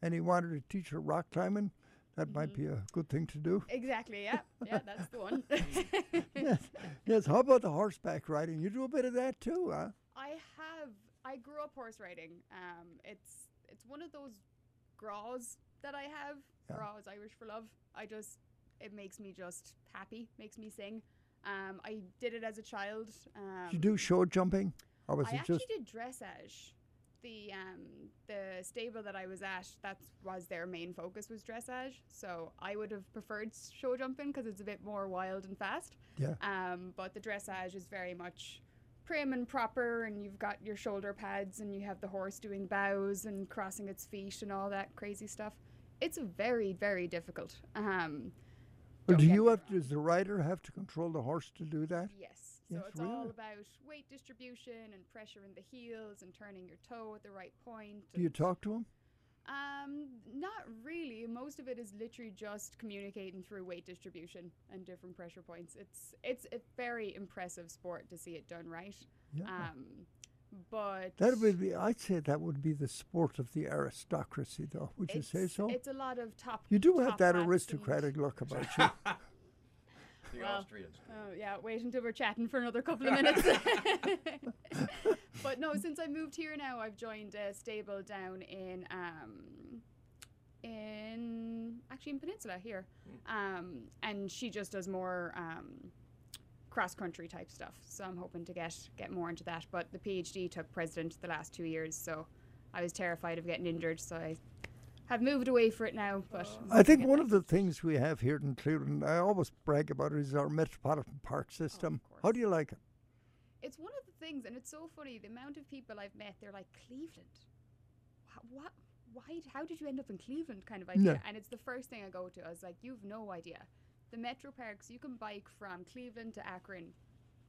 and he wanted to teach her rock climbing, that might Mm-hmm. be a good thing to do. exactly, yeah, yeah, that's the one. [LAUGHS] yes. yes. How about the horseback riding? You do a bit of that too, huh? I have. I grew up horse riding. Um, it's it's one of those grás that I have. Yeah. Grá is Irish for love. I just it makes me just happy. Makes me sing. Um, I did it as a child. Um, Did you do show jumping, or was I it actually just? did dressage. The um the stable that I was at, that was their main focus was dressage. So I would have preferred show jumping because it's a bit more wild and fast. Yeah. Um, but the dressage is very much prim and proper, and you've got your shoulder pads, and you have the horse doing bows and crossing its feet and all that crazy stuff. It's very very difficult. Um, do you have? Does the rider have to control the horse to do that? Yes. So Yes, it's all about weight distribution and pressure in the heels and turning your toe at the right point. Do you talk to him? Um, not really. Most of it is literally just communicating through weight distribution and different pressure points. It's it's a very impressive sport to see it done right. Yeah. Um, But That would be, I'd say that would be the sport of the aristocracy, though. Would you say so? It's a lot of top. You do have that aristocratic look about you. [LAUGHS] [LAUGHS] The Well, Austrians. Oh yeah, wait until we're chatting for another couple of minutes. [LAUGHS] but no, since I moved here now, I've joined a stable down in um, in actually in Peninsula here, um, and she just does more um, cross country type stuff. So I'm hoping to get get more into that. But the PhD took president the last two years, so I was terrified of getting injured, so I have moved away for it now. But I think one of the things we have here in Cleveland, I always brag about, is our metropolitan park oh, system. How do you like it? It's one of the things, and it's so funny. The amount of people I've met, they're like Cleveland. What? Why? How did you end up in Cleveland? Kind of idea. Yeah. And it's the first thing I go to. I was like, you've no idea. The metro parks. You can bike from Cleveland to Akron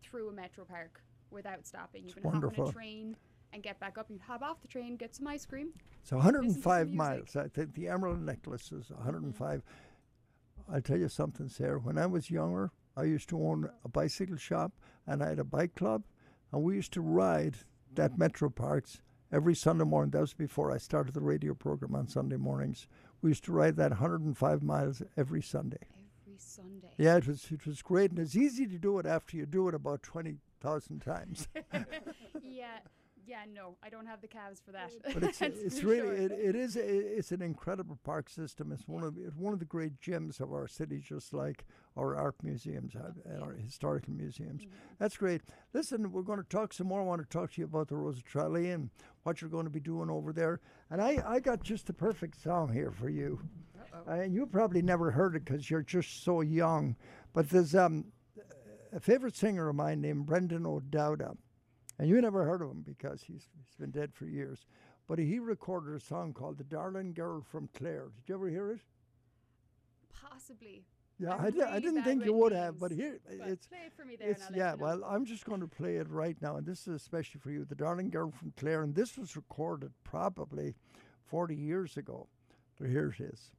through a metro park without stopping. You It's can hop on wonderful. a train and get back up. You hop off the train, get some ice cream. It's listen to some 105 miles. I think the Emerald Necklace is 105. Mm-hmm. I'll tell you something, Sarah. When I was younger, I used to own a bicycle shop and I had a bike club, and we used to ride that Metro Parks every Sunday morning. That was before I started the radio program on Sunday mornings. We used to ride that 105 miles every Sunday. Every Sunday. Yeah, it was it was great, and it's easy to do it after you do it about 20,000 times. [LAUGHS] yeah. Yeah. No, I don't have the calves for that. but [LAUGHS] it's it's really sure. it, it is a, it's an incredible park system. It's one of it's one of the great gems of our city, just like our art museums, have, and our historical museums. That's great. Listen, we're going to talk some more. I want to talk to you about the Rose of Tralee and what you're going to be doing over there. And I I got just the perfect song here for you. Uh, and you probably never heard it because you're just so young. But there's um, a favorite singer of mine named Brendan O'Dowda. And you never heard of him because he's, he's been dead for years. But he recorded a song called The Darling Girl from Clare. Did you ever hear it? Possibly. Yeah, I, di- I really didn't think you would have, but here but it's play it for me there yeah. Well, I'm just going to play it right now, and this is especially for you, "The Darling Girl from Clare," and this was recorded probably 40 years ago. So here it is.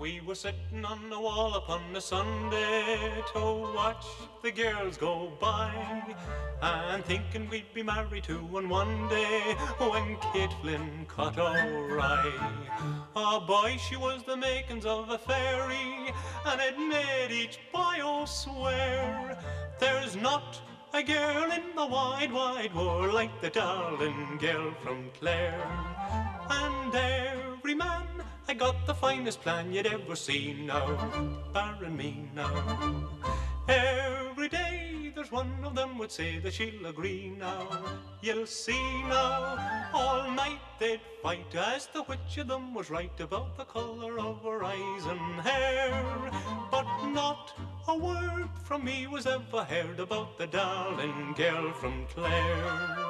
We were sitting on the wall upon a Sunday to watch the girls go by and thinking we'd be married to one one day when Kate Flynn caught our eye. Oh boy, she was the makings of a fairy and it made each boy oh swear there's not a girl in the wide, wide world like the darling girl from Clare. And every man I got the finest plan you'd ever seen now, barring me now. Every day there's one of them would say that she'll agree now. You'll see now, all night they'd fight as to which of them was right about the colour of her eyes and hair. But not a word from me was ever heard about the darling girl from Clare.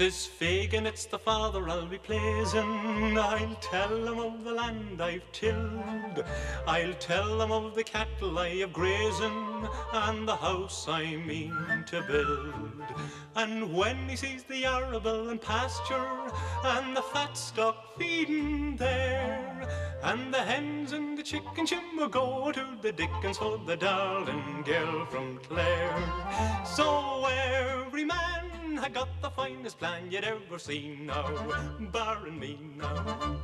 Says Fagin, it's the father I'll be pleasing. I'll tell him of the land I've tilled. I'll tell him of the cattle I have grazing and the house I mean to build. And when he sees the arable and pasture and the fat stock feeding there, and the hens and the chickens will go to the dickens for the darling girl from Clare. So every man had got the finest plan you'd ever seen oh, now, barring me now.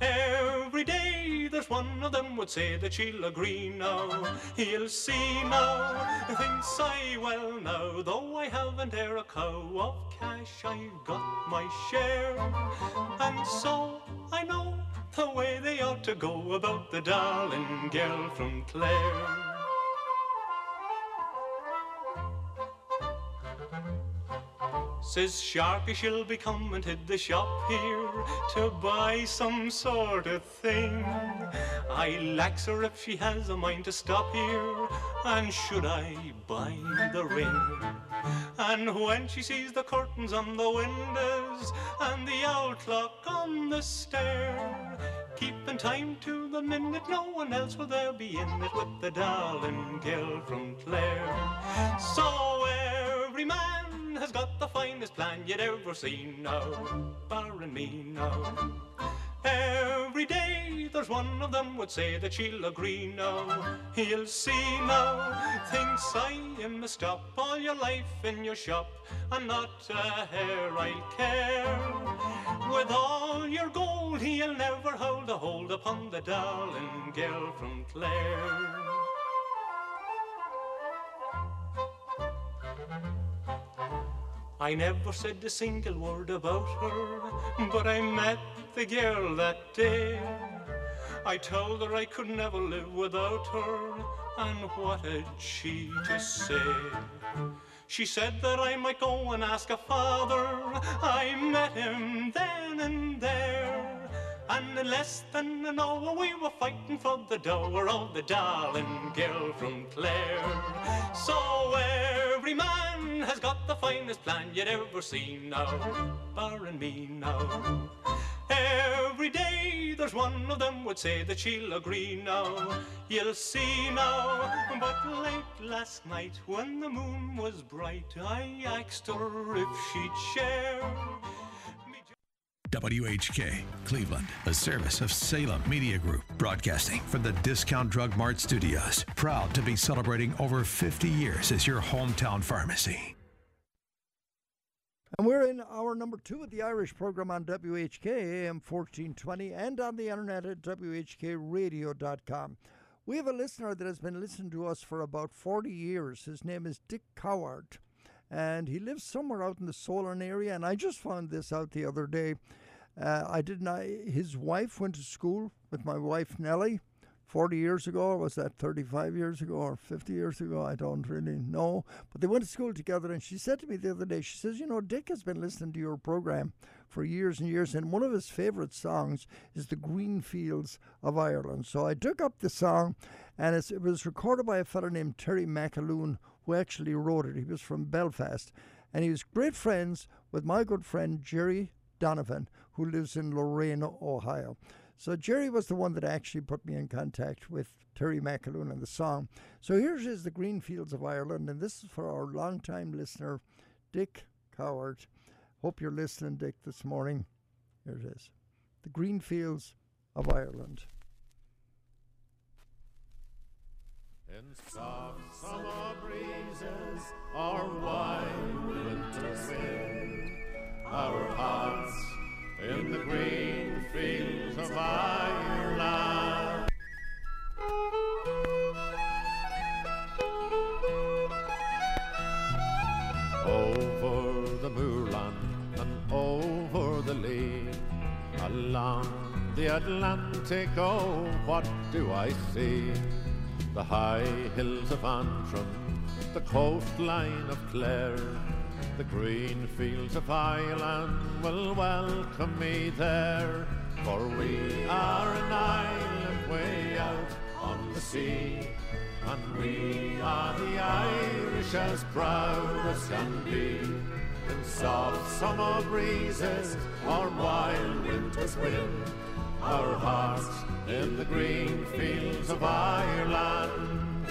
Every day there's one of them would say that she'll agree now. He'll see now, thinks I well now, though I haven't e'er a cow of cash, I've got my share. And so I know the way they ought to go about the darling girl from Clare. Says Sharky she'll be coming to the shop here to buy some sort of thing. I lax her if she has a mind to stop here, and should I buy the ring? And when she sees the curtains on the windows and the owl clock on the stair, keeping time to the minute, no one else will there be in it with the darling girl from Clare. So every man has got the finest plan you'd ever seen now, barring me now. Every day there's one of them would say that she'll agree now. He'll see now, thinks I am a stop all your life in your shop, and not a hair I'll care. With all your gold, he'll never hold a hold upon the darling girl from Clare. I never said a single word about her, but I met the girl that day. I told her I could never live without her, and what had she to say? She said that I might go and ask her father. I met him then and there. And in less than an hour we were fighting for the dower of the darling girl from Clare. So every man has got the finest plan you'd ever seen now, barring me now. Every day there's one of them would say that she'll agree now. You'll see now. But late last night when the moon was bright, I asked her if she'd share. WHK Cleveland, a service of Salem Media Group, broadcasting from the Discount Drug Mart Studios. Proud to be celebrating over 50 years as your hometown pharmacy. And we're in hour number two of the Irish program on WHK AM 1420 and on the internet at WHKradio.com. We have a listener that has been listening to us for about 40 years. His name is Dick Coward, and he lives somewhere out in the Solon area. And I just found this out the other day. Uh, I didn't. His wife went to school with my wife Nellie 40 years ago, or was that 35 years ago or 50 years ago? I don't really know. But they went to school together, and she said to me the other day, she says, You know, Dick has been listening to your program for years and years, and one of his favourite songs is The Green Fields of Ireland. So I took up the song, and it was recorded by a fellow named Terry McAloon, who actually wrote it. He was from Belfast, and he was great friends with my good friend Jerry Donovan, who lives in Lorain, Ohio. So Jerry was the one that actually put me in contact with Terry McAloon and the song. So here's is the Green Fields of Ireland, and this is for our longtime listener, Dick Coward. Hope you're listening, Dick, this morning. Here it is. The Green Fields of Ireland. In soft summer breezes or wild winter's wind, our hearts in the green fields of Ireland. Over the moorland and over the lea, along the Atlantic, oh, what do I see? The high hills of Antrim, the coastline of Clare, the green fields of Ireland will welcome me there. For we are an island way out on the sea, and we are the Irish as proud as can be. In soft summer breezes or wild winter's wind, our hearts in the green fields of Ireland.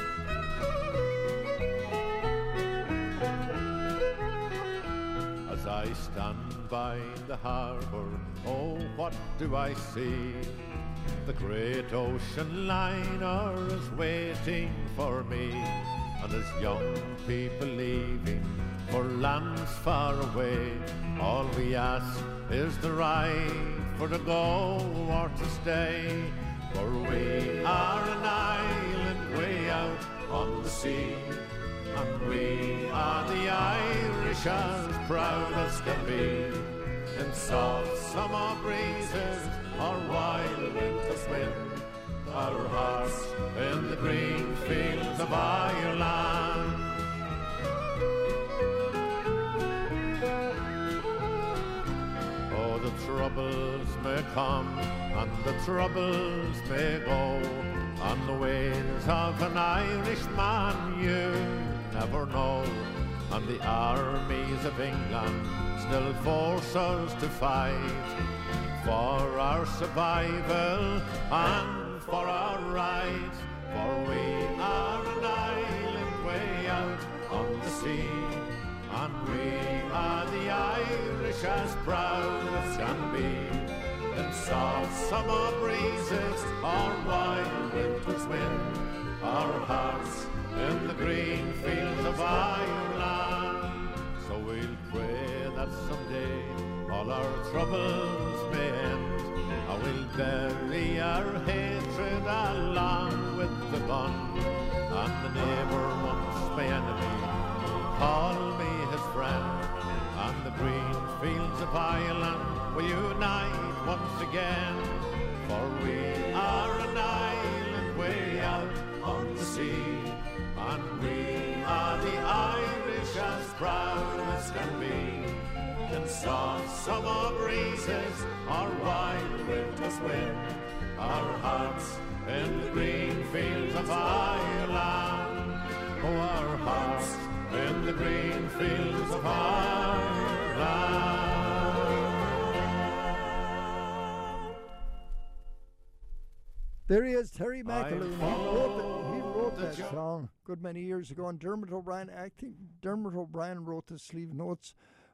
As I stand by the harbour, oh, what do I see? The great ocean liner is waiting for me, and as young people leaving for lands far away, all we ask is the right for to go or to stay. For we are an island way out on the sea, and we are the Irish as proud as can be. In soft summer breezes or wild winter's wind, our hearts in the green fields of Ireland. The troubles may come and the troubles may go on the ways of an Irishman you never know and the armies of England still force us to fight for our survival and for our rights for we are an island way out on the sea and we are the Irish as proud as can be. In soft summer breezes or wild winter's wind, our hearts in the green fields of Ireland. So we'll pray that someday all our troubles may end. I will bury our hatred along with the gun, summer breezes or wild winter's wind, our hearts in the green fields of Ireland. Oh, our hearts in the green fields of Ireland. There he is, Terry McAloon. He wrote, the, he wrote that song good many years ago, and Dermot O'Brien, I think Dermot O'Brien wrote the sleeve notes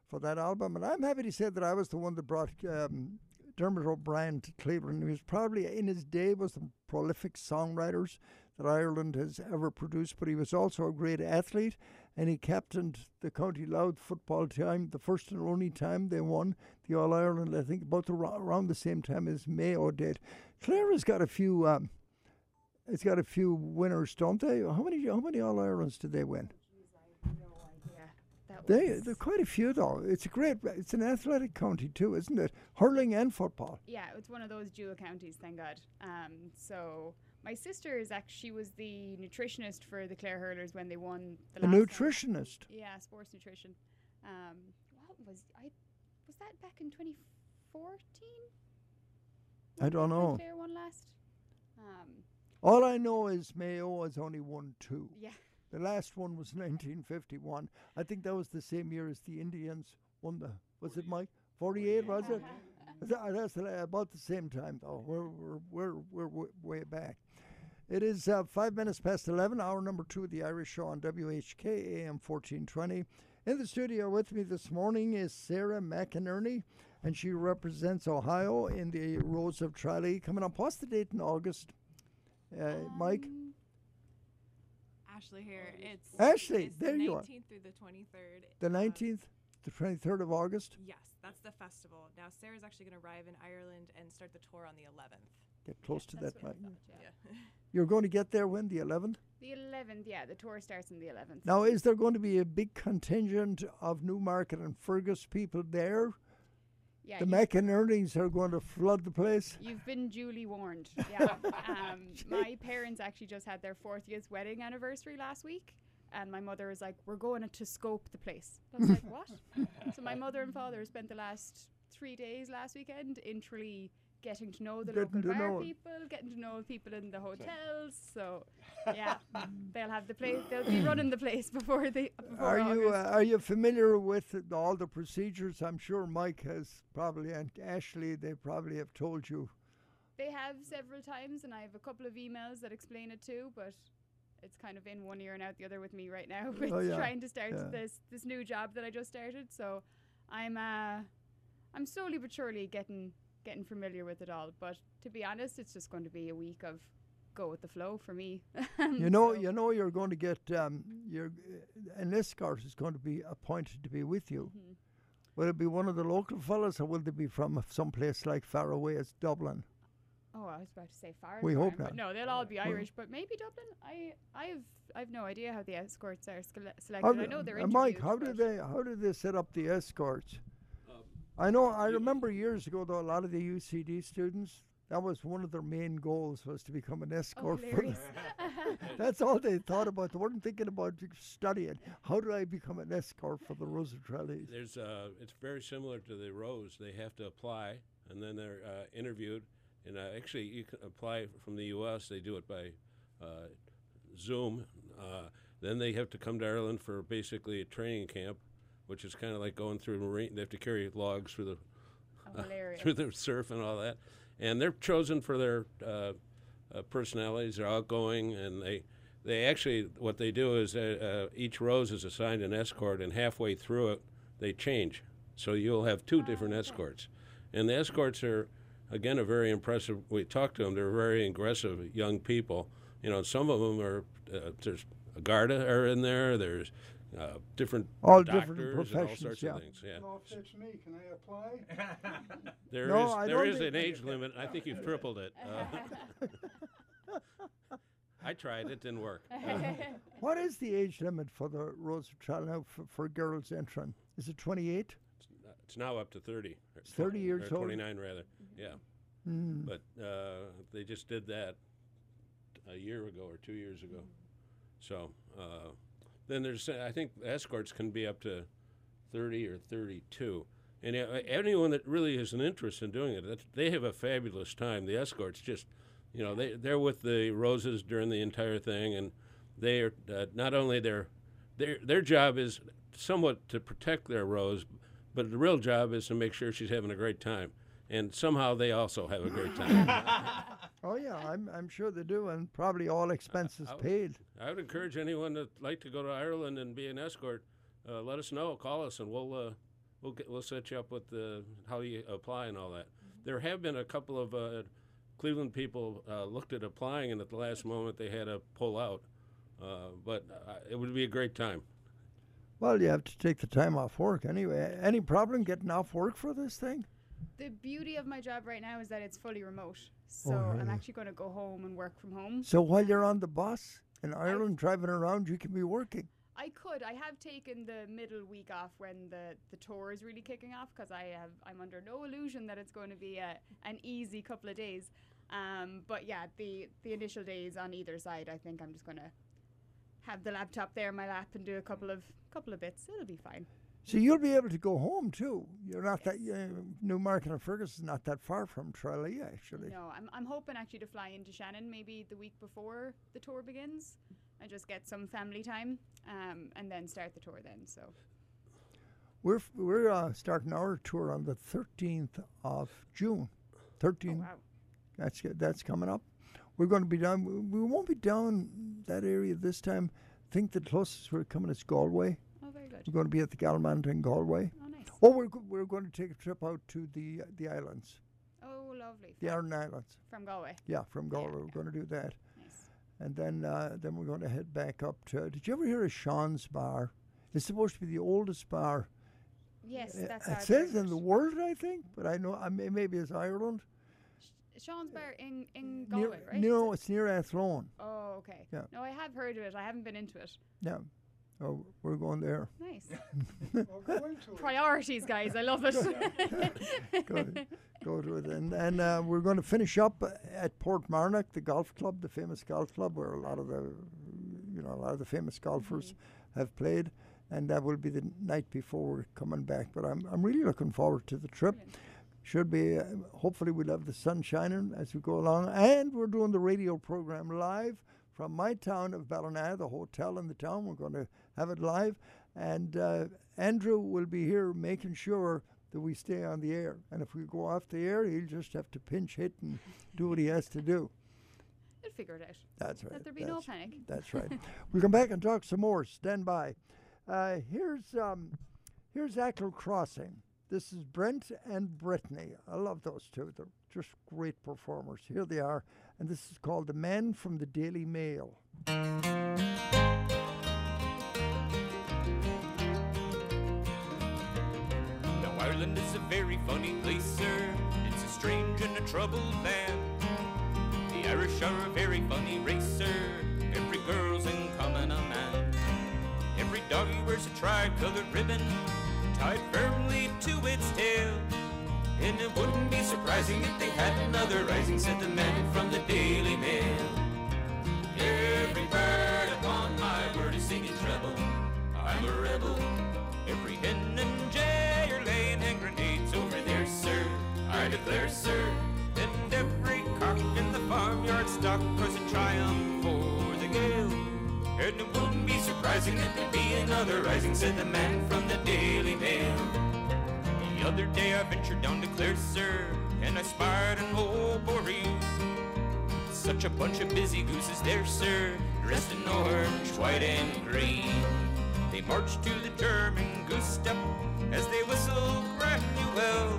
for that album. And I'm happy to say that I was the one that brought um, Dermot O'Brien to Cleveland. He was probably, in his day, was the prolific songwriters that Ireland has ever produced, but he was also a great athlete, and he captained the County Louth football team, the first and only time they won the All Ireland, I think, about the, around the same time as Mayo did. Clare has got a few. Um, it's got a few winners, don't they? How many? How many All Irelands did they win? They, there are quite a few though. It's a great. It's an athletic county too, isn't it? Hurling and football. Yeah, it's one of those dual counties, thank God. Um, so my sister is actually she was the nutritionist for the Clare Hurlers when they won the A last time. nutritionist. Yeah, sports nutrition. Um, what was I? Was that back in 2014? I don't know. Clare won last. Um, All I know is Mayo has only won two. Yeah. The last one was [LAUGHS] 1951. I think that was the same year as the Indians won the. Was it Mike? 48 was it? That's about the same time though. We're we're we're, we're way back. It is uh, five minutes past 11, hour number two of the Irish Show on WHK AM 1420. In the studio with me this morning is Sarah McInerney, and she represents Ohio in the Rose of Tralee. Coming up, what's the date in August? Uh, Mike? Ashley here. Oh, it's Ashley, it's there the you are. 19th through the 23rd. The um, 19th, the 23rd of August? Yes, that's the festival. Now Sarah's actually going to arrive in Ireland and start the tour on the 11th. Get close to that, Mike. Yeah. [LAUGHS] You're going to get there when? The 11th? the 11th, yeah, the tour starts on the 11th. Now, is there going to be a big contingent of Newmarket on Fergus people there? Yeah, the McInerney's are going to flood the place. You've been duly warned. [LAUGHS] Yeah. um, my parents actually just had their 40th wedding anniversary last week. And my mother was like, We're going to scope the place. I was like, [LAUGHS] What? so my mother and father spent the last three days last weekend in Tralee getting to know the Getting local bar know. people, getting to know people in the hotels. So, [LAUGHS] yeah, they'll have the place, they'll be running the place [LAUGHS] before they. Before Are you uh, are you familiar with all the procedures? I'm sure Mike has probably and Ashley they probably have told you. They have several times, and I have a couple of emails that explain it too, but it's kind of in one ear and out the other with me right now [LAUGHS] with Oh, yeah, trying to start yeah. this this new job that I just started. So I'm uh I'm slowly but surely getting getting familiar with it all. But to be honest, it's just going to be a week of go with the flow for me. [LAUGHS] You know, you know, you're going to get um, your an escort is going to be appointed to be with you. Mm-hmm. Will it be one of the local fellas, or will they be from some place like far away as Dublin? Oh, I was about to say far. We hope not. No, they'll all be Irish, but maybe Dublin. I I've I've no idea how the escorts are selected. How I know they're uh, Mike, how do they how do they set up the escorts? I know. I remember years ago, though, a lot of the UCD students. That was one of their main goals was to become an escort. for the, hilarious. [LAUGHS] [LAUGHS] that's all they thought about. They weren't thinking about studying. How do I become an escort for the Rose of Tralee? There's uh, it's very similar to the Rose. They have to apply, and then they're uh, interviewed. And uh, actually, you can apply from the U.S. They do it by uh, Zoom. Uh, then they have to come to Ireland for basically a training camp, which is kind of like going through marine. They have to carry logs through the Oh, hilarious. [LAUGHS] through the surf and all that. And they're chosen for their uh, uh, personalities. They're outgoing, and they they actually what they do is uh, uh, each rose is assigned an escort, and halfway through it they change. So you'll have two different escorts, and the escorts are again a very impressive. We talked to them; they're very aggressive young people. You know, some of them are uh, there's Garda are in there. There's uh, different All doctors different and all professions, sorts yeah. of things. Yeah. Well, if it's me, can I apply? [LAUGHS] There No, is I there don't is an age limit. I think you've tripled it. Uh, [LAUGHS] I tried. It didn't work. [LAUGHS] What is the age limit for the Rose of Tralee now for, for girls entering? Is it 28? it's now up to 30. It's 30 years or old? 29 rather. Yeah. Mm. But uh, they just did that a year ago or two years ago. So uh, then there's I think escorts can be up to 30 or 32. And anyone that really has an interest in doing it, they have a fabulous time. The escorts just, you know, they they're with the roses during the entire thing, and they are uh, not only their their their job is somewhat to protect their rose, but the real job is to make sure she's having a great time. And somehow they also have a great time. [LAUGHS] Oh yeah, I'm I'm sure they do, and probably all expenses I would- paid. I would encourage anyone that'd like to go to Ireland and be an escort. Uh, let us know. Call us, and we'll uh, we'll get, we'll set you up with the how you apply and all that. There have been a couple of uh, Cleveland people uh, looked at applying, and at the last moment they had to pull out. Uh, but uh, it would be a great time. Well, you have to take the time off work anyway. Any problem getting off work for this thing? The beauty of my job right now is that it's fully remote. So Oh, I'm actually going to go home and work from home. So while you're on the bus in Ireland driving around, you can be working. I could. I have taken the middle week off when the, the tour is really kicking off because I have I'm under no illusion that it's going to be a, an easy couple of days. Um, but yeah, the the initial days on either side, I think I'm just going to have the laptop there in my lap and do a couple of couple of bits. It'll be fine. So you'll be able to go home too. You're not that uh, Newmarket on Fergus is not that far from Tralee, actually. No, I'm I'm hoping actually to fly into Shannon maybe the week before the tour begins and just get some family time um, and then start the tour then. So We're f- we're uh, starting our tour on the 13th of June. 13th. wow. That's that's coming up. We're going to be down. we- We won't be down that area this time. I think the closest we're coming is Galway. Good. We're going to be at the Galmont in Galway. Oh, nice. Oh, we're go- we're going to take a trip out to the the islands, Oh, lovely. the Aran Islands. From Galway. Yeah, from Galway. we're going to do that. Nice. And then uh, then we're going to head back up to. Did you ever hear of Sean's Bar? It's supposed to be the oldest bar. Yes, uh, that's it says in the world, I think, but I know I may, maybe it's Ireland. Sean's Bar in, in Near, Galway, right? No, it's near Athlone. Oh, okay. Yeah. No, I have heard of it. I haven't been into it. Yeah. Oh, we're going there. Nice. [LAUGHS] Well, go into it. Priorities, guys. I love it. go, to, go to it. And, and uh, we're going to finish up at Portmarnock, the golf club, the famous golf club where a lot of the, you know, a lot of the famous golfers have played. And that will be the night before we're coming back. But I'm, I'm really looking forward to the trip. Should be, uh, hopefully, we'll have the sun shining as we go along. And we're doing the radio program live from my town of Ballina, the hotel in the town. We're going to have it live. And uh, Andrew will be here making sure that we stay on the air. And if we go off the air, he'll just have to pinch hit and do what he has to do. We'll figure it out. That's right. Let there be no panic. That's right. [LAUGHS] we'll come back and talk some more. Stand by. Uh, here's um, here's Ackle Crossing. This is Brent and Brittany. I love those two. They're just great performers. Here they are, and this is called "The Man from the Daily Mail." Now Ireland is a very funny place, sir. It's a strange and a troubled land. The Irish are a very funny race, sir. Every girl's in common a man. Every doggy wears a tri-colored ribbon tied firmly to its tail. And it wouldn't be surprising if they had another rising, said the man from the Daily Mail. Every bird upon my word is singing treble. I'm a rebel. Every hen and jay are laying hand grenades over there, sir. I declare, sir. And every cock in the farmyard stock cries a triumph for the gale. And it wouldn't be surprising if there'd be another rising, said the man from the Daily Mail. The other day I ventured down to Clare, sir, and I spied an old boreen. Such a bunch of busy gooses there, sir, dressed in orange, white, and green. They marched to the German goose step as they whistled Granuaile.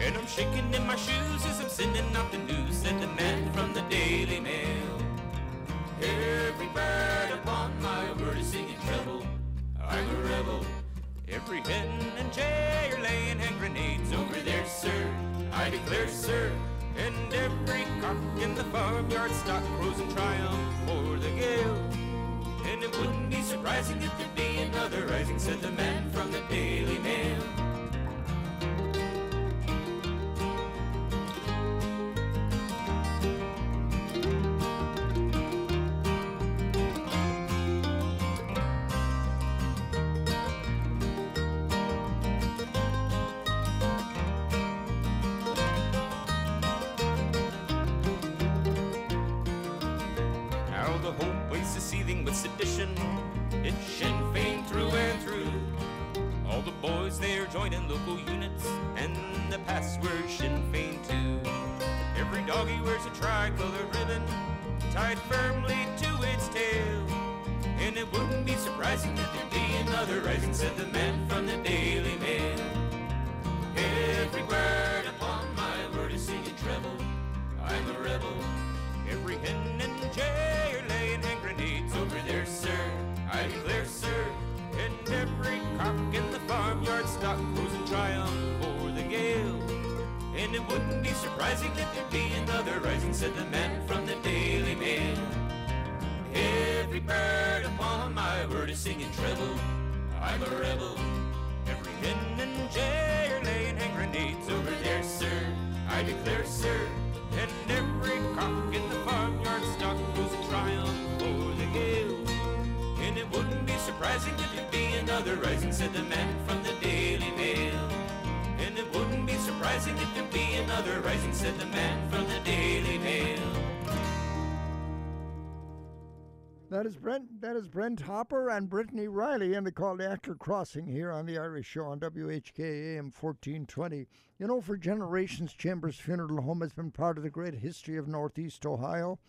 And I'm shaking in my shoes as I'm sending out the news, said the man from the Daily Mail. Every bird upon my word is singing treble. I'm a rebel. Every hen and jay are laying hand grenades over there, sir. I declare, sir. And every cock in the farmyard stock crows in triumph for the gale. And it wouldn't be surprising if there'd be another rising, said the man from the Daily Mail. It's Sinn Fein through and through. All the boys there joining local units, and the password Sinn Fein too. Every doggy wears a tricolored ribbon tied firmly to its tail. And it wouldn't be surprising if there'd be another rising, said the man from the Daily Mail. Every word a rebel. That is Brent. That is Brent Hopper and Brittany Riley, and they call the Actor Crossing here on the Irish Show on WHK AM 1420. You know, for generations, Chambers Funeral Home has been part of the great history of Northeast Ohio,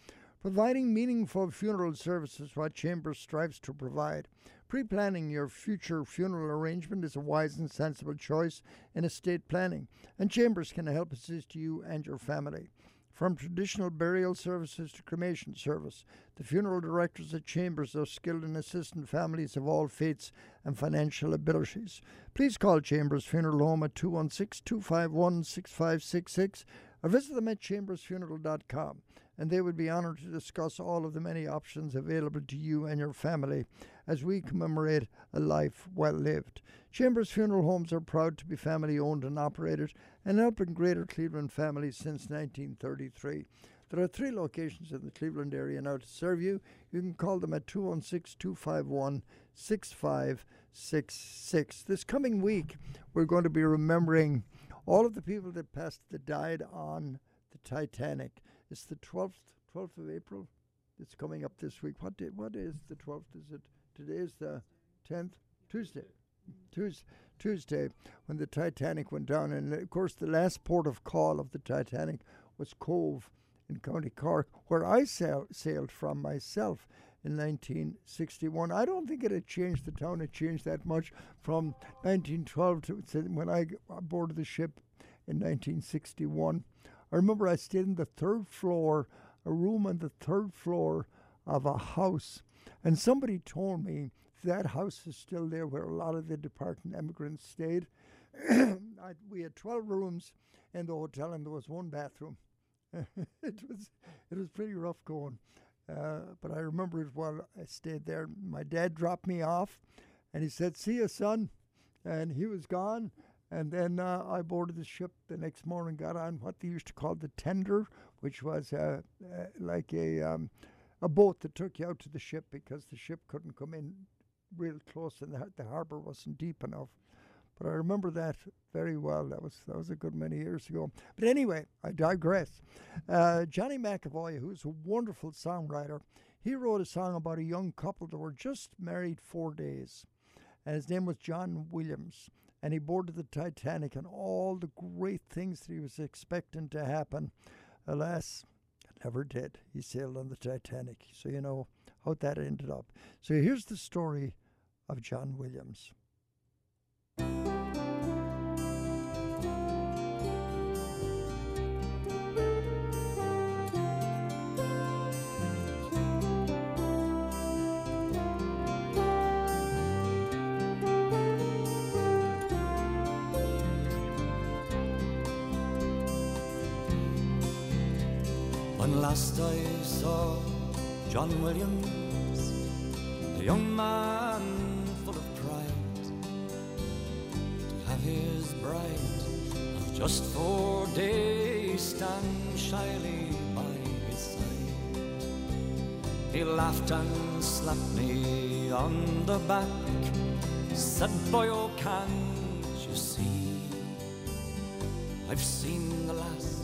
providing meaningful funeral services. What Chambers strives to provide. Pre-planning your future funeral arrangement is a wise and sensible choice in estate planning, and Chambers can help assist you and your family. From traditional burial services to cremation service, the funeral directors at Chambers are skilled in assisting families of all faiths and financial abilities. Please call Chambers Funeral Home at 216 251 6566 or visit them at chambersfuneral.com, and they would be honored to discuss all of the many options available to you and your family as we commemorate a life well lived. Chambers Funeral Homes are proud to be family owned and operated and helping greater Cleveland families since 1933. There are three locations in the Cleveland area now to serve you. You can call them at 216 251 6566. This coming week, we're going to be remembering all of the people that passed that died on the Titanic. It's the 12th 12th of April. It's coming up this week. What day, what is the 12th? Is it today is the 10th? Tuesday. Tuesday, when the Titanic went down, and of course the last port of call of the Titanic was Cobh in County Cork, where I sail, sailed from myself in 1961. I don't think it had changed the town; it changed that much from 1912 to to when I boarded the ship in 1961. I remember I stayed in the third floor, a room on the third floor of a house, and somebody told me that house is still there where a lot of the departing immigrants stayed. [CLEARS THROAT] I, we had 12 rooms in the hotel, and there was one bathroom. [LAUGHS] it was it was pretty rough going, uh, but I remember it well. I stayed there. My dad dropped me off, and he said, "See you, son," and he was gone. And then uh, I boarded the ship the next morning, got on what they used to call the tender, which was uh, uh, like a um, a boat that took you out to the ship because the ship couldn't come in real close and the, the harbor wasn't deep enough. But I remember that very well. That was that was a good many years ago. But anyway, I digress. Uh, Johnny McEvoy, who's a wonderful songwriter, he wrote a song about a young couple that were just married four days, and his name was John Williams. And he boarded the Titanic, and all the great things that he was expecting to happen, alas, never did. He sailed on the Titanic, so you know how that ended up. So here's the story of John Williams. Last I saw John Williams, a young man full of pride, to have his bride of just four days stand shyly by his side. He laughed and slapped me on the back, said, Boy, oh, can't you see? I've seen the last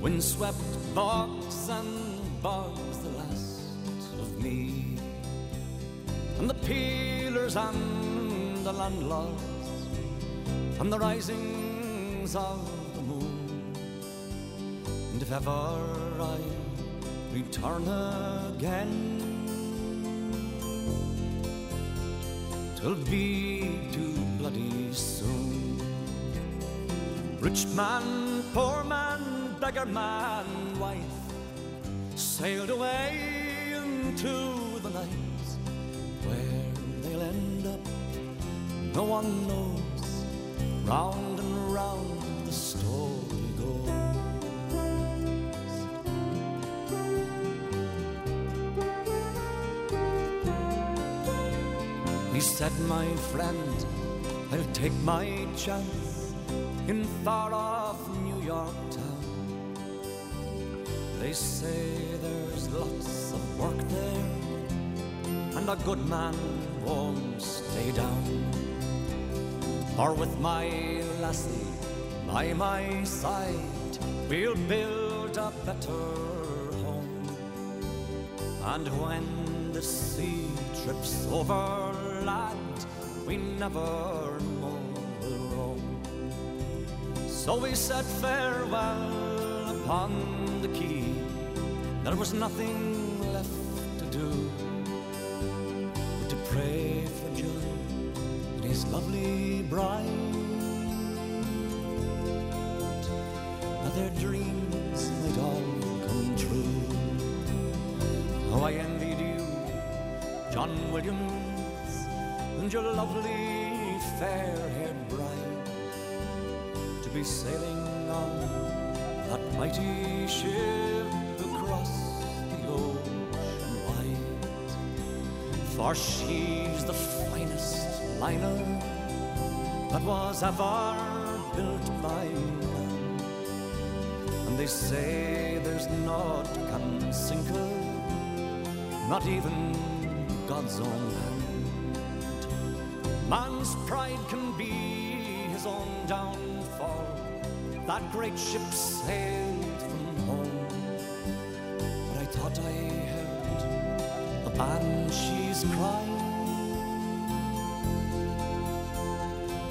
windswept bogs and bogs, the last of me. And the peelers and the landlords, and the risings of the moon. And if ever I return again, twill be too bloody soon. Rich man, poor man, beggar man, wife, sailed away into the night. Where they'll end up, no one knows. Round and round the story goes. He said, my friend, I'll take my chance in far off New York town. They say there's lots of work there, and a good man won't stay down. Or with my lassie by my side, we'll build a better home. And when the sea trips over land, we never more roam. So we said farewell upon the quay. There was nothing left to do but to pray for John and his lovely bride. That their dreams might all come true. Oh, I envied you, John Williams, and your lovely fair-haired bride to be sailing on that mighty ship For she's the finest liner that was ever built by man. And they say there's naught can sink her, not even God's own hand. Man's pride can be his own downfall. That great ship sailed from home. But I thought I the she's crying.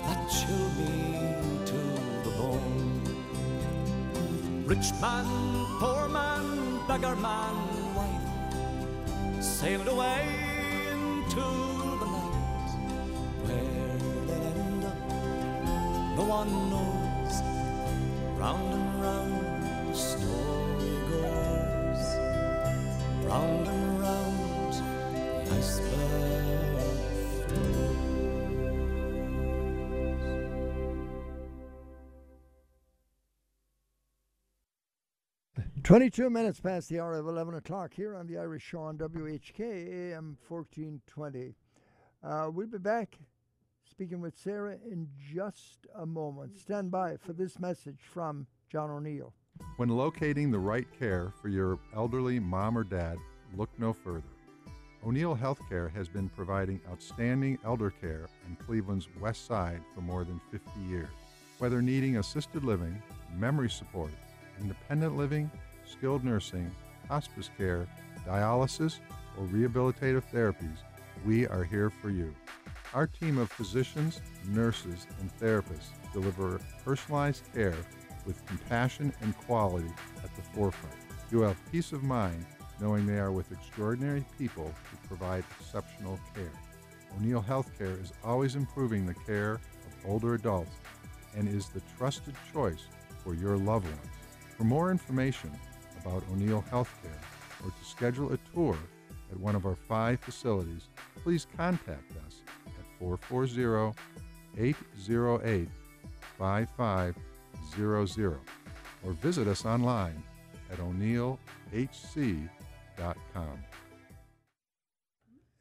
That chilled me to the bone. Rich man, poor man, beggar man, wife sailed away into the night. Where they'll end up, no one knows. Round 22 minutes past the hour of 11 o'clock here on the Irish Show on WHK AM 1420. Uh, we'll be back speaking with Sarah in just a moment. Stand by for this message from John O'Neill. When locating the right care for your elderly mom or dad, look no further. O'Neill Healthcare has been providing outstanding elder care on Cleveland's west side for more than 50 years. Whether needing assisted living, memory support, independent living, skilled nursing, hospice care, dialysis, or rehabilitative therapies, we are here for you. Our team of physicians, nurses, and therapists deliver personalized care with compassion and quality at the forefront. You have peace of mind knowing they are with extraordinary people who provide exceptional care. O'Neill Healthcare is always improving the care of older adults and is the trusted choice for your loved ones. For more information about O'Neill Healthcare or to schedule a tour at one of our five facilities, please contact us at 440 808 5500 or visit us online at o'neillhc.com.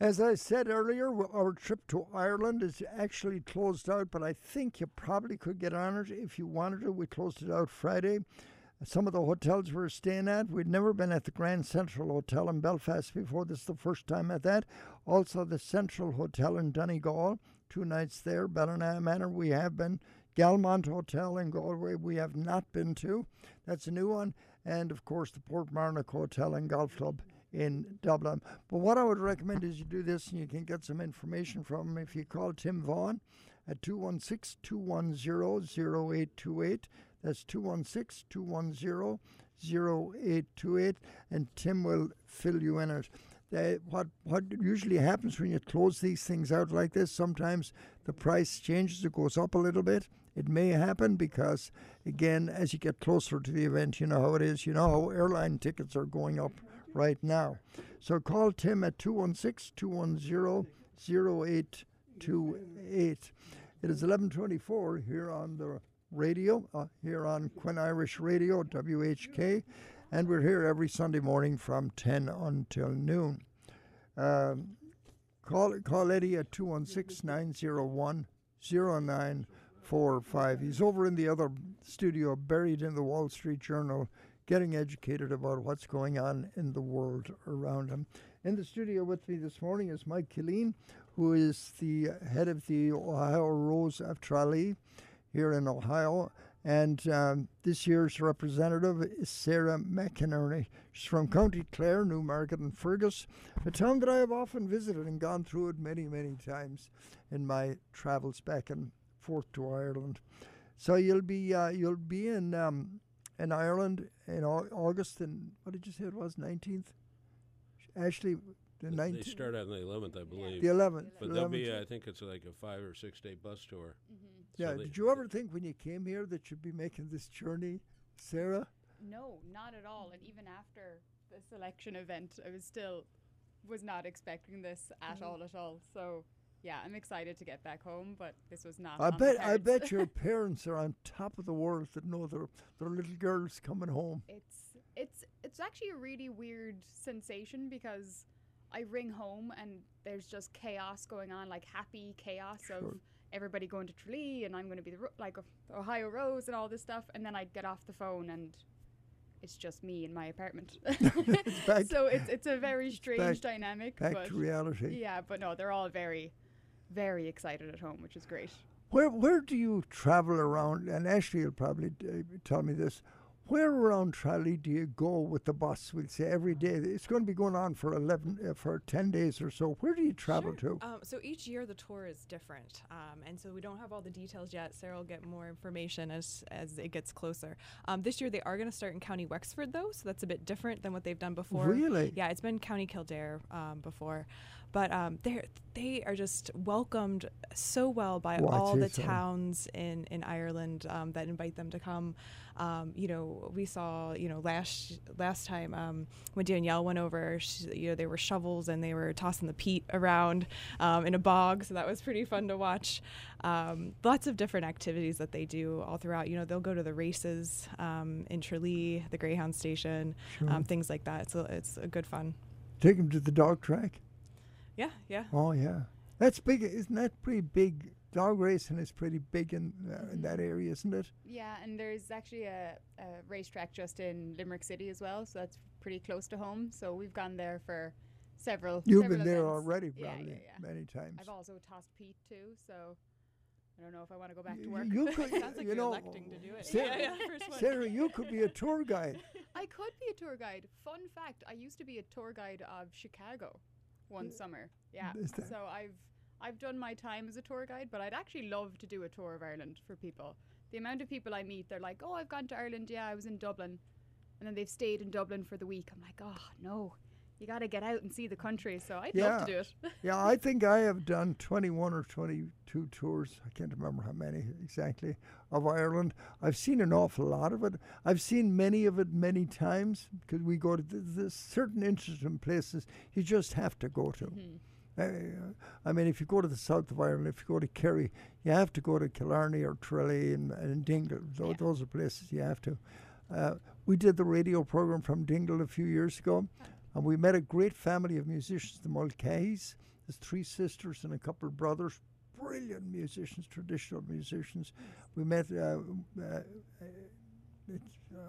As I said earlier, our trip to Ireland is actually closed out, but I think you probably could get on it if you wanted to. We closed it out Friday. Some of the hotels we we're staying at, we'd never been at the Grand Central Hotel in Belfast before. This is the first time at that. Also, the Central Hotel in Donegal, two nights there. Ballina Manor, we have been. Galmont Hotel in Galway, we have not been to. That's a new one. And of course, the Portmarnock Hotel and Golf Club in Dublin. But what I would recommend is you do this and you can get some information from him if you call Tim Vaughan at 216 210 0828. That's 216 210 0828, and Tim will fill you in it. What what usually happens when you close these things out like this, sometimes the price changes, it goes up a little bit. It may happen because, again, as you get closer to the event, you know how it is. You know how airline tickets are going up right now. So call Tim at 216 210 0828. It is 1124 here on the radio, uh, here on Quinn Irish Radio, WHK, and we're here every Sunday morning from 10 until noon. Um, call, call Eddie at 216 901 0945. He's over in the other studio, buried in the Wall Street Journal, getting educated about what's going on in the world around him. In the studio with me this morning is Mike Killeen, who is the head of the Ohio Rose of Tralee here in Ohio. And um, this year's representative is Sarah McInerney. She's from County Clare, Newmarket, and Fergus, a town that I have often visited and gone through it many, many times in my travels back and forth to Ireland. So you'll be uh, you'll be in um, in Ireland in August, and what did you say it was? Nineteenth. Ashley, the They nineteenth. start on the 11th, I believe. The 11th, But there'll be, 11th. I think it's like a five or six day bus tour. Yeah. So did you ever think when you came here that you'd be making this journey, Sarah? No, not at all. And even after the selection event, I was still was not expecting this at Mm-hmm. all at all. So yeah, I'm excited to get back home, but this was not. I on the bet I bet your [LAUGHS] parents are on top of the world that know their their little girls coming home. It's it's it's actually a really weird sensation because I ring home and there's just chaos going on, like happy chaos Sure. of everybody going to Tralee and I'm going to be the like Ohio Rose and all this stuff, and then I'd get off the phone and it's just me in my apartment. [LAUGHS] [LAUGHS] back- so it's it's a very strange back- dynamic. back but to reality. Yeah, but no, they're all very, very excited at home, which is great. Where where do you travel around? And Ashley will probably uh, tell me this. Where around Tralee do you go with the bus? We'll say every day. It's going to be going on for eleven uh, for ten days or so. Where do you travel to? Um, so each year the tour is different, um, and so we don't have all the details yet. Sarah will get more information as as it gets closer. Um, this year they are going to start in County Wexford though, so that's a bit different than what they've done before. Really? Yeah, it's been County Kildare um, before, but um, they they are just welcomed so well by all the that? towns in in Ireland um, that invite them to come. Um, you know, we saw you know last last time um, when Danielle went over, she, you know, there were shovels and they were tossing the peat around um, in a bog, so that was pretty fun to watch. Um, lots of different activities that they do all throughout. You know, they'll go to the races um, in Tralee, the Greyhound station, Sure. um, things like that. So it's a good fun. Take them to the dog track. Yeah, yeah. Oh yeah, that's big. Isn't that pretty big? Dog racing is pretty big in uh, in that area, isn't it? Yeah, and there's actually a, a racetrack just in Limerick City as well, so that's pretty close to home. So we've gone there for several. You've several been there events. already, probably yeah, yeah. many times. I've also tossed peat too, so I don't know if I want to go back to work. You [LAUGHS] could, Sounds like you you're know, electing to do it. Sarah, Yeah, yeah, first one. Sarah, you could be a tour guide. [LAUGHS] I could be a tour guide. Fun fact: I used to be a tour guide of Chicago one summer. Yeah, so I've I've done my time as a tour guide, but I'd actually love to do a tour of Ireland for people. The amount of people I meet, they're like, "Oh, I've gone to Ireland. Yeah, I was in Dublin," and then they've stayed in Dublin for the week. I'm like, "Oh no." You got to get out and see the country, so I'd yeah, love to do it. yeah, I think I have done 21 or 22 tours. I can't remember how many exactly of Ireland. I've seen an awful lot of it. I've seen many of it many times because we go to th- certain interesting places you just have to go to. Uh, I mean, if you go to the south of Ireland, if you go to Kerry, you have to go to Killarney or Tralee and, and Dingle. Those, those are places you have to. Uh, we did the radio program from Dingle a few years ago, and we met a great family of musicians, the Mulcahy's. There's three sisters and a couple of brothers, brilliant musicians, traditional musicians. We met, uh, uh, it,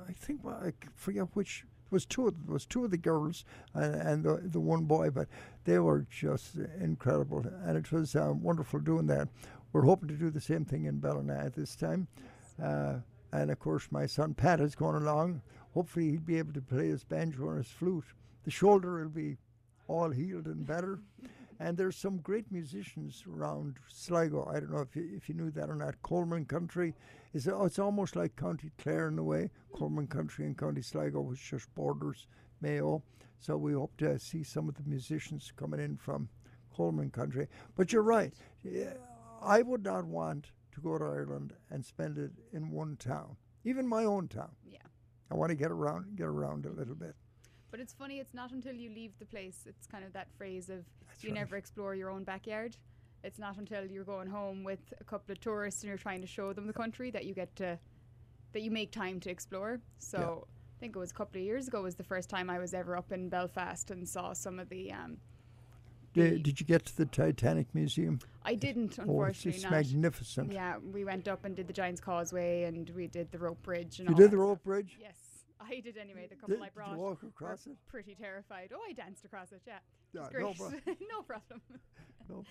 I think, well, I forget which. It was two of it was two of the girls and, and the, the one boy, but they were just incredible, and it was uh, wonderful doing that. We're hoping to do the same thing in Ballina this time, uh, and of course my son Pat is going along. Hopefully he'll be able to play his banjo and his flute. The shoulder will be all healed and better. And there's some great musicians around Sligo. I don't know if you, if you knew that or not. Coleman Country is oh, it's almost like County Clare in a way. Coleman Country and County Sligo, which just borders Mayo. So we hope to see some of the musicians coming in from Coleman Country. But you're right. I would not want to go to Ireland and spend it in one town, even my own town. Yeah. I want to get around, get around a little bit. But it's funny, it's not until you leave the place, it's kind of that phrase of you right. never explore your own backyard. It's not until you're going home with a couple of tourists and you're trying to show them the country that you get to, that you make time to explore. So I think it was a couple of years ago was the first time I was ever up in Belfast and saw some of the. Um, Did, did you get to the Titanic Museum? I didn't, Oh, unfortunately. it's magnificent. Yeah, we went up and did the Giant's Causeway and we did the rope bridge and You did the stuff. rope bridge? Yes, I did anyway. The couple Did- I did you walk across it? Pretty terrified. Oh, I danced across it. Yeah, Yeah, it's no great. prob- [LAUGHS] no problem. [LAUGHS] No,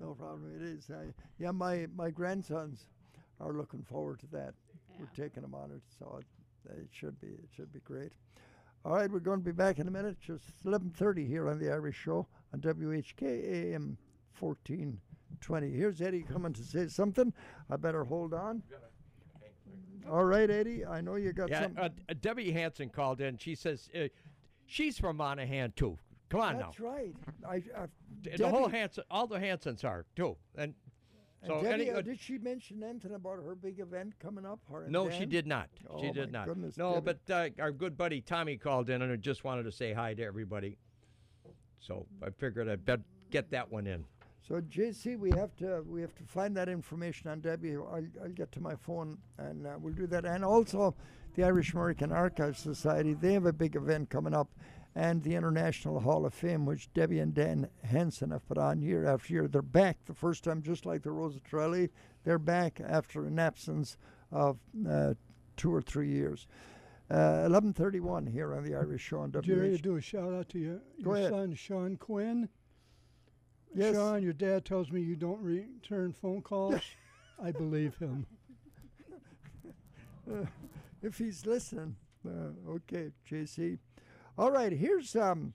no problem. It is. I, yeah, my, my grandsons are looking forward to that. We're taking them on it, so it, it should be it should be great. All right, we're going to be back in a minute. Just 11:30 here on the Irish Show on WHK AM 1420. Here's Eddie coming to say something. I better hold on. All right, Eddie. I know you got Yeah, something. uh, uh, Debbie Hanson called in. She says uh, she's from Monaghan too. Come on now. That's now. right. I, I, the whole Debbie- Hanson, all the Hansons are too. And so Debbie, any, uh, uh, did she mention anything about her big event coming up? No, she did not. Oh, she did not. Goodness, no, Debbie. but uh, our good buddy Tommy called in and just wanted to say hi to everybody. So I figured I'd get that one in. So JC, we have to we have to find that information on Debbie. I'll, I'll get to my phone and uh, we'll do that. And also, the Irish American Archives Society they have a big event coming up, and the International Hall of Fame, which Debbie and Dan Henson have put on year after year. They're back the first time, just like the Rose of Tralee. They're back after an absence of uh, two or three years. Uh, 11:31 here on the Irish Show on Jerry, do a shout out to your, your son, Sean Quinn. Yes. Sean, your dad tells me you don't return phone calls. [LAUGHS] I believe him. [LAUGHS] Uh, if he's listening. Uh, okay, JC. All right, here's um,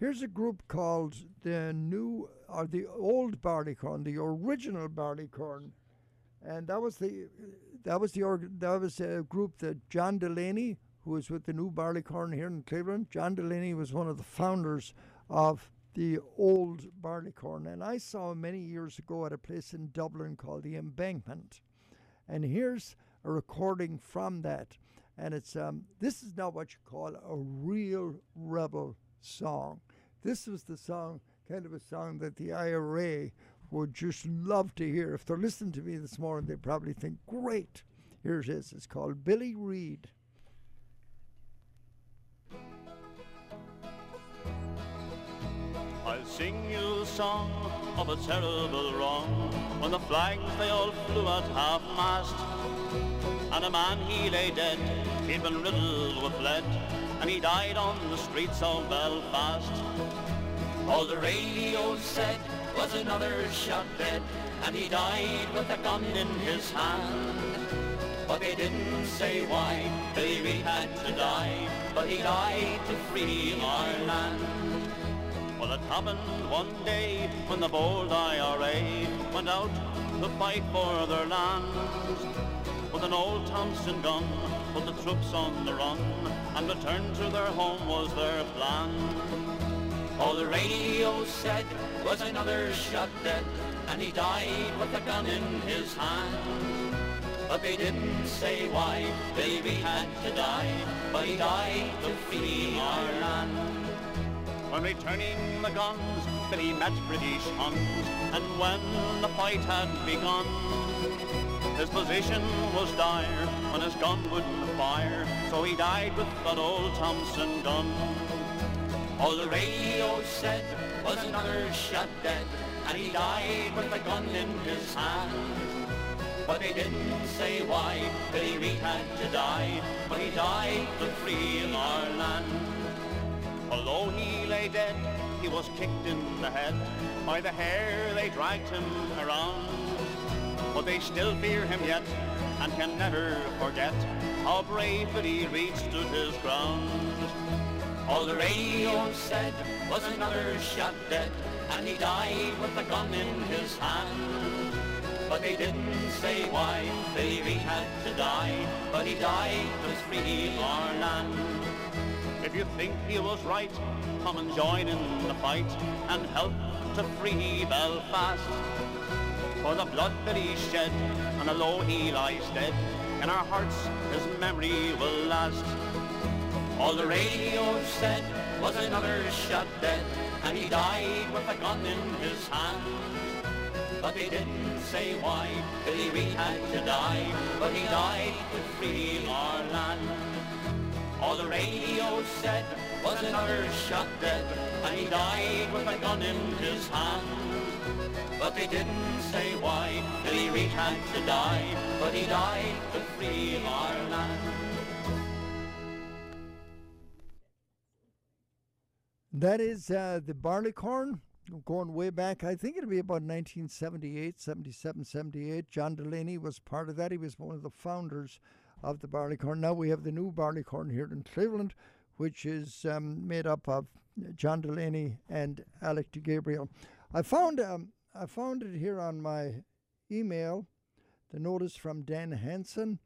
here's a group called the new or the old Barleycorn, the original Barleycorn, and that was the that was the org- that was a group that John Delaney, who was with the new Barleycorn here in Cleveland. John Delaney was one of the founders of the old Barleycorn, and I saw many years ago at a place in Dublin called the Embankment. And here's a recording from that. And it's um, this is not what you call a real rebel song. This was the song, kind of a song that the IRA would just love to hear. If they're listening to me this morning, they probably think, great. Here it is. It's called Billy Reed. I'll sing you a song of a terrible wrong when the flags they all flew at half mast and a man he lay dead he'd been riddled with lead and he died on the streets of Belfast All the radio said was another shot dead, and he died with a gun in his hand. But they didn't say why Billy Reed had to die, but he died to free our land. Well it happened one day when the bold IRA went out to fight for their land with an old Thompson gun put the troops on the run and return to their home was their plan All the radio said was another shot dead, and he died with a gun in his hand. But they didn't say why Reed had to die, but he died to free our land. When returning the guns, Billy met British Huns, and when the fight had begun, His position was dire when his gun wouldn't fire, so he died with that old Thompson gun. All the radio said was another shot dead, and he died with the gun in his hand. But they didn't say why Billy Reed had to die, but he died to free our land. Although he lay dead, he was kicked in the head. By the hair they dragged him around. But they still fear him yet, and can never forget how brave he reached stood his ground. All the radio said was another shot dead, and he died with a gun in his hand. But they didn't say why Billy Reed had to die, but he died to free our land. If you think he was right, come and join in the fight and help to free Belfast. For the blood that he shed, and although he lies dead, in our hearts his memory will last. All the radio said was another shot dead, and he died with a gun in his hand. But they didn't say why Billy Reed had to die, but he died to free our land. All the radio said was another shot dead, and he died with a gun in his hand. But they didn't say why Billy Reed had to die, but he died to free our land. That is uh, the Barleycorn, going way back. I think it'll be about 1978, 77, 78. John Delaney was part of that. He was one of the founders of the Barleycorn. Now we have the new Barleycorn here in Cleveland, which is um, made up of John Delaney and Alec de Gabriel. I found um, I found it here on my email, the notice from Dan Hansen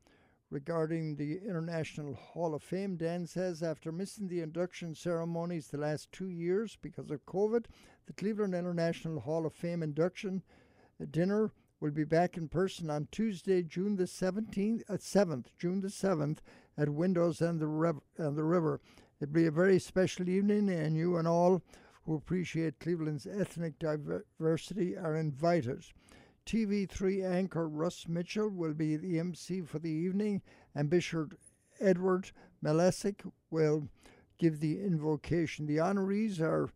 regarding the International Hall of Fame. Dan says after missing the induction ceremonies the last two years because of COVID, the Cleveland International Hall of Fame induction dinner will be back in person on Tuesday, June the 17th, uh, 7th, June the 7th at Windows and the, Rev- and the River. It'll be a very special evening, and you and all who appreciate Cleveland's ethnic diversity are invited. TV3 anchor Russ Mitchell will be the MC for the evening, and Bishop Edward Malesic will give the invocation. The honorees are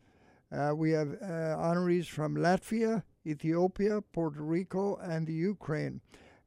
uh, we have uh, honorees from Latvia, Ethiopia, Puerto Rico, and the Ukraine.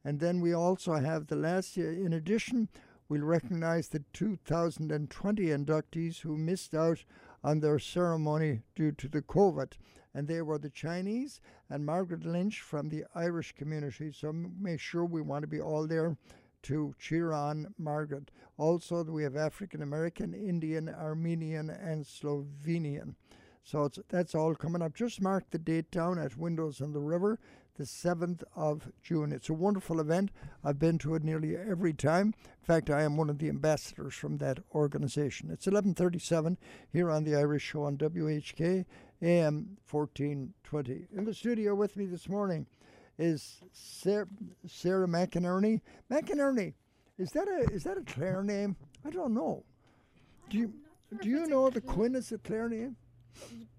And then we also have the last year, in addition, we'll recognize the 2020 inductees who missed out on their ceremony due to the COVID. And they were the Chinese and Margaret Lynch from the Irish community. So make sure we want to be all there to cheer on Margaret. Also, we have African American, Indian, Armenian, and Slovenian. So that's all coming up. Just mark the date down at Windows on the River, the 7th of June. It's a wonderful event. I've been to it nearly every time. In fact, I am one of the ambassadors from that organization. It's 11:37 here on the Irish Show on WHK AM 1420. In the studio with me this morning is Sarah, Sarah McInerney. McInerney, is that a is that a Clare name? I don't know. Do you do you know the Quinn is a Clare name?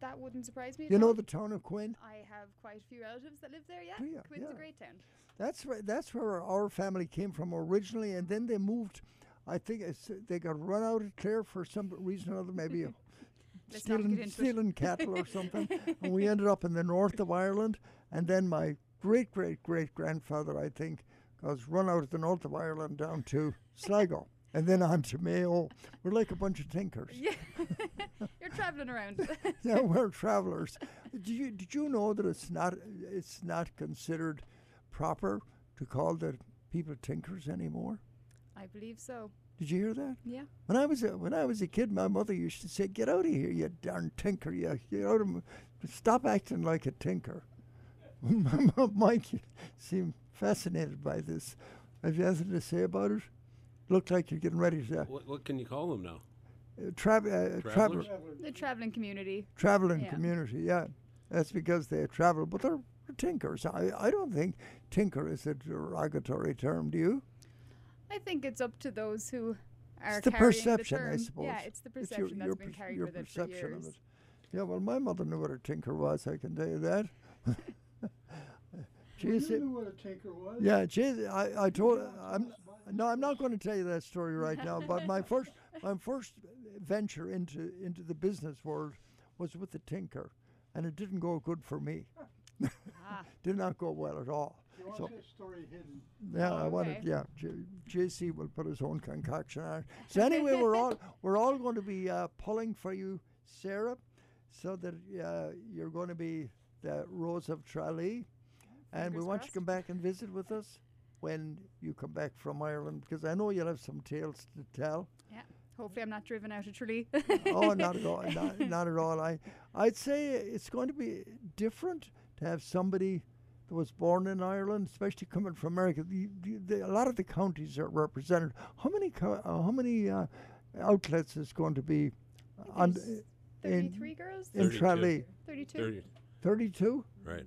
That wouldn't surprise me. You know all. the town of Quin? I have quite a few relatives that live there. Yeah, Oh, yeah, Quinn's yeah. a great town. That's where that's where our family came from originally, and then they moved. I think it's, they got run out of Clare for some reason or other, maybe [LAUGHS] stealing get into it. stealing cattle or something, [LAUGHS] and we ended up in the north of Ireland. And then my great great great grandfather, I think, was run out of the north of Ireland down to Sligo, [LAUGHS] and then on to Mayo. We're like a bunch of tinkers. Yeah, traveling around. [LAUGHS] [LAUGHS] yeah, we're travelers. Did you did you know that it's not it's not considered proper to call the people tinkers anymore? I believe so. Did you hear that? Yeah. When I was a, when I was a kid, my mother used to say, "Get out of here, you darn tinker! You get out of m- stop acting like a tinker." [LAUGHS] my mom, Mike seemed fascinated by this. Have you anything to say about it? Looked like you're getting ready to What, what can you call them now? Uh, travel uh, travel The traveling community. traveling Yeah. community. Yeah, that's because they travel, but they're, they're tinkers. I, I don't think tinker is a derogatory term. Do you? I think it's up to those who are it's the carrying perception, the term. I suppose. Yeah, it's the your- perception your that's been per- carried your with it for years. of it. Yeah, well, my mother knew what a tinker was. I can tell you that. [LAUGHS] she Well, you JC knew what a tinker was. Yeah, JC I, I told I'm no, I'm not going to tell you that story right now. But my [LAUGHS] first my first venture into into the business world was with the tinker, and it didn't go good for me. [LAUGHS] Did not go well at all. You want So this story hidden? yeah, I wanted. Yeah, J- JC will put his own concoction on. it. So anyway, we're all [LAUGHS] we're all going to be uh, pulling for you, Sarah, so that uh, you're going to be the Rose of Tralee, and we Fingers want you to come back and visit with us when you come back from Ireland, because I know you'll have some tales to tell. Yeah. Hopefully, I'm not driven out of Tralee. oh, [LAUGHS] not at all. Not, not at all. I, I'd say it's going to be different to have somebody that was born in Ireland, especially coming from America. The, the, the, a lot of the counties are represented. How many co- uh, how many uh, outlets is going to be on there's in 33 girls? in 32. Tralee? 32. 30, Thirty-two, right,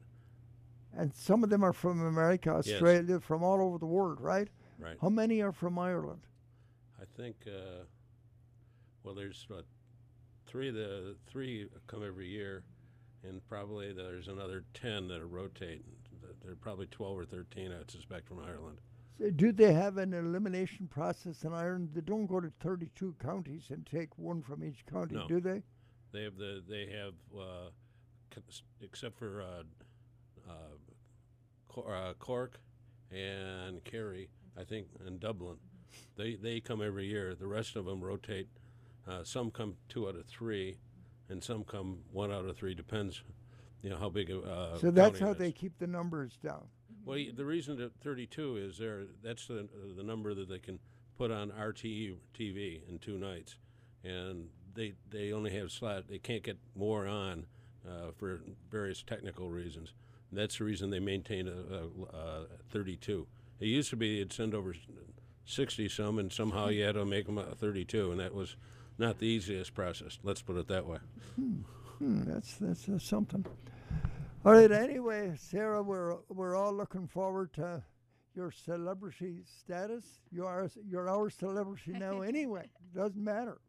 and some of them are from America, Yes. Australia, from all over the world, right? right. How many are from Ireland? I think, uh, well, there's what, three, the three come every year, and probably there's another 10 that rotate. There are probably 12 or 13, I suspect, from Ireland. So do they have an elimination process in Ireland? They don't go to 32 counties and take one from each county, No. do they? They have the they have uh, except for uh, uh, Cor- uh, Cork and Kerry, I think, and Dublin. They they come every year. The rest of them rotate. Uh, some come two out of three, and some come one out of three. Depends, you know, how big a. Uh, so that's how they keep the numbers down. Well, the reason that 32 is there. That's the the number that they can put on RTE TV in two nights, and they they only have slot. They can't get more on uh, for various technical reasons. That's the reason they maintain a, a, a 32. It used to be they'd send over 60 some, and somehow you had to make them a 32, and that was not the easiest process. Let's put it that way. Hmm, that's that's uh, something. All right. Anyway, Sarah, we're we're all looking forward to your celebrity status. You are you're our celebrity now. [LAUGHS] Anyway, doesn't matter.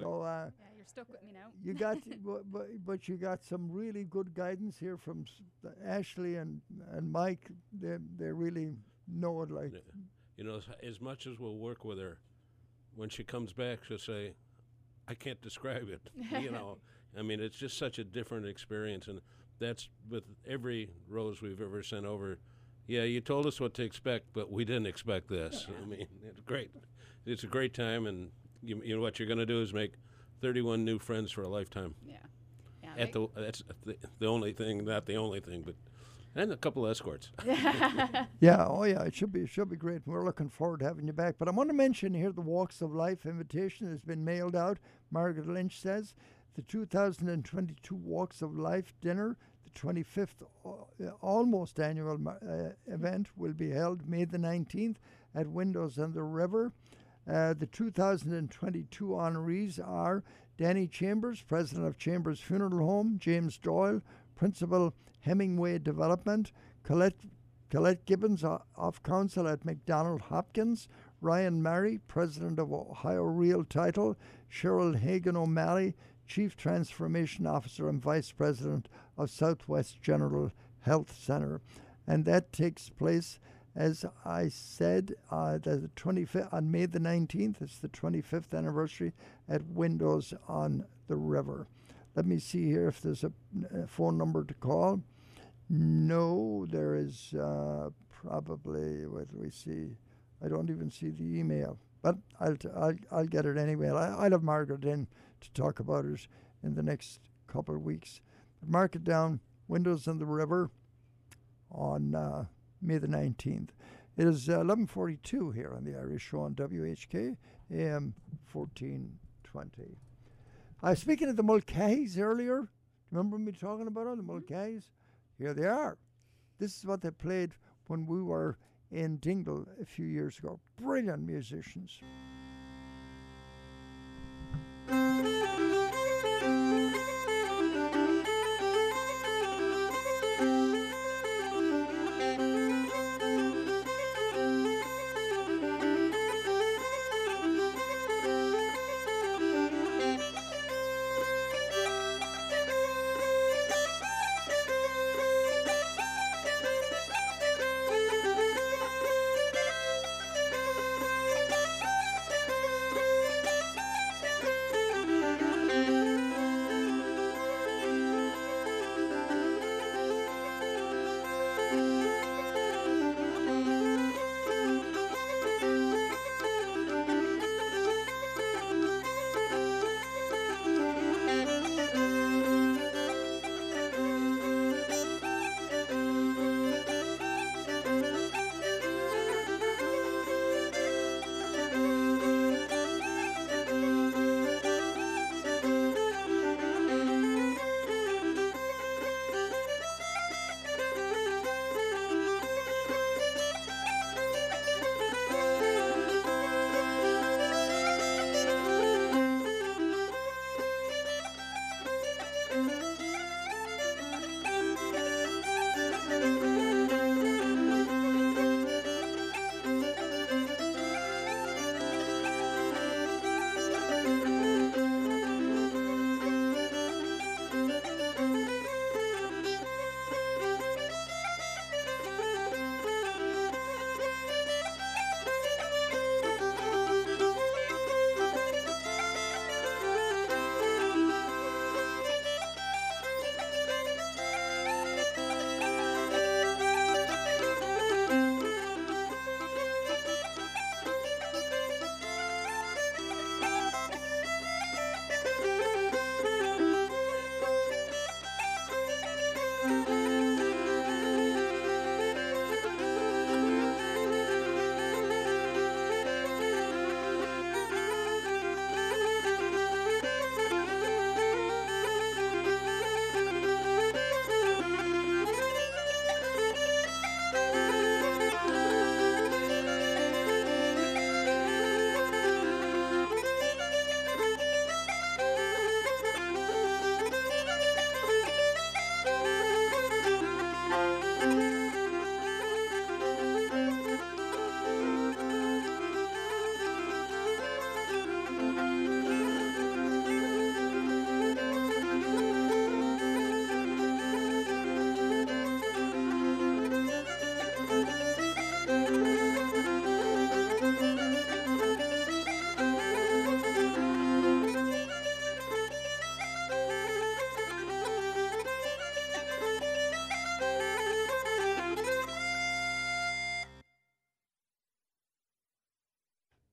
So. Uh, Yeah, you're stuck with me now. you got, [LAUGHS] but, but but you got some really good guidance here from s- the Ashley and and Mike. They they really know it. Like You know, as, as much as we'll work with her, when she comes back, she'll say, "I can't describe it." you know, [LAUGHS] I mean, it's just such a different experience, and that's with every rose we've ever sent over. Yeah, you told us what to expect, but we didn't expect this. I mean, it's great. It's a great time, and you, you know what you're going to do is make 31 new friends for a lifetime. Yeah. Yeah. At the, that's the, the only thing, not the only thing, but and a couple of escorts. [LAUGHS] [LAUGHS] yeah, oh yeah, it should be it should be great. We're looking forward to having you back. But I want to mention here the Walks of Life invitation has been mailed out. Margaret Lynch says the 2022 Walks of Life dinner, the 25th uh, almost annual uh, event, will be held May the 19th at Windows on the River. Uh, the 2022 honorees are Danny Chambers, president of Chambers Funeral Home, James Doyle, principal Hemingway Development, Colette, Colette Gibbons o- of council at McDonald Hopkins, Ryan Murray, president of Ohio Real Title, Cheryl Hagan O'Malley, chief transformation officer and vice president of Southwest General Health Center. And that takes place as I said, uh, the 25th on May the 19th. It's the 25th anniversary at Windows on the River. Let me see here if there's a, a phone number to call. No, there is uh, probably. What we see? I don't even see the email, but I'll t- I'll, I'll get it anyway. I, I'll have Margaret in to talk about it in the next couple of weeks. Mark it down. Windows on the River on uh, May the 19th. It is uh, 11:42 here on the Irish Show on WHK AM 1420. I was speaking of the Mulcahy's earlier. Remember me talking about them, the Mulcahy's? Here they are. This is what they played when we were in Dingle a few years ago. Brilliant musicians.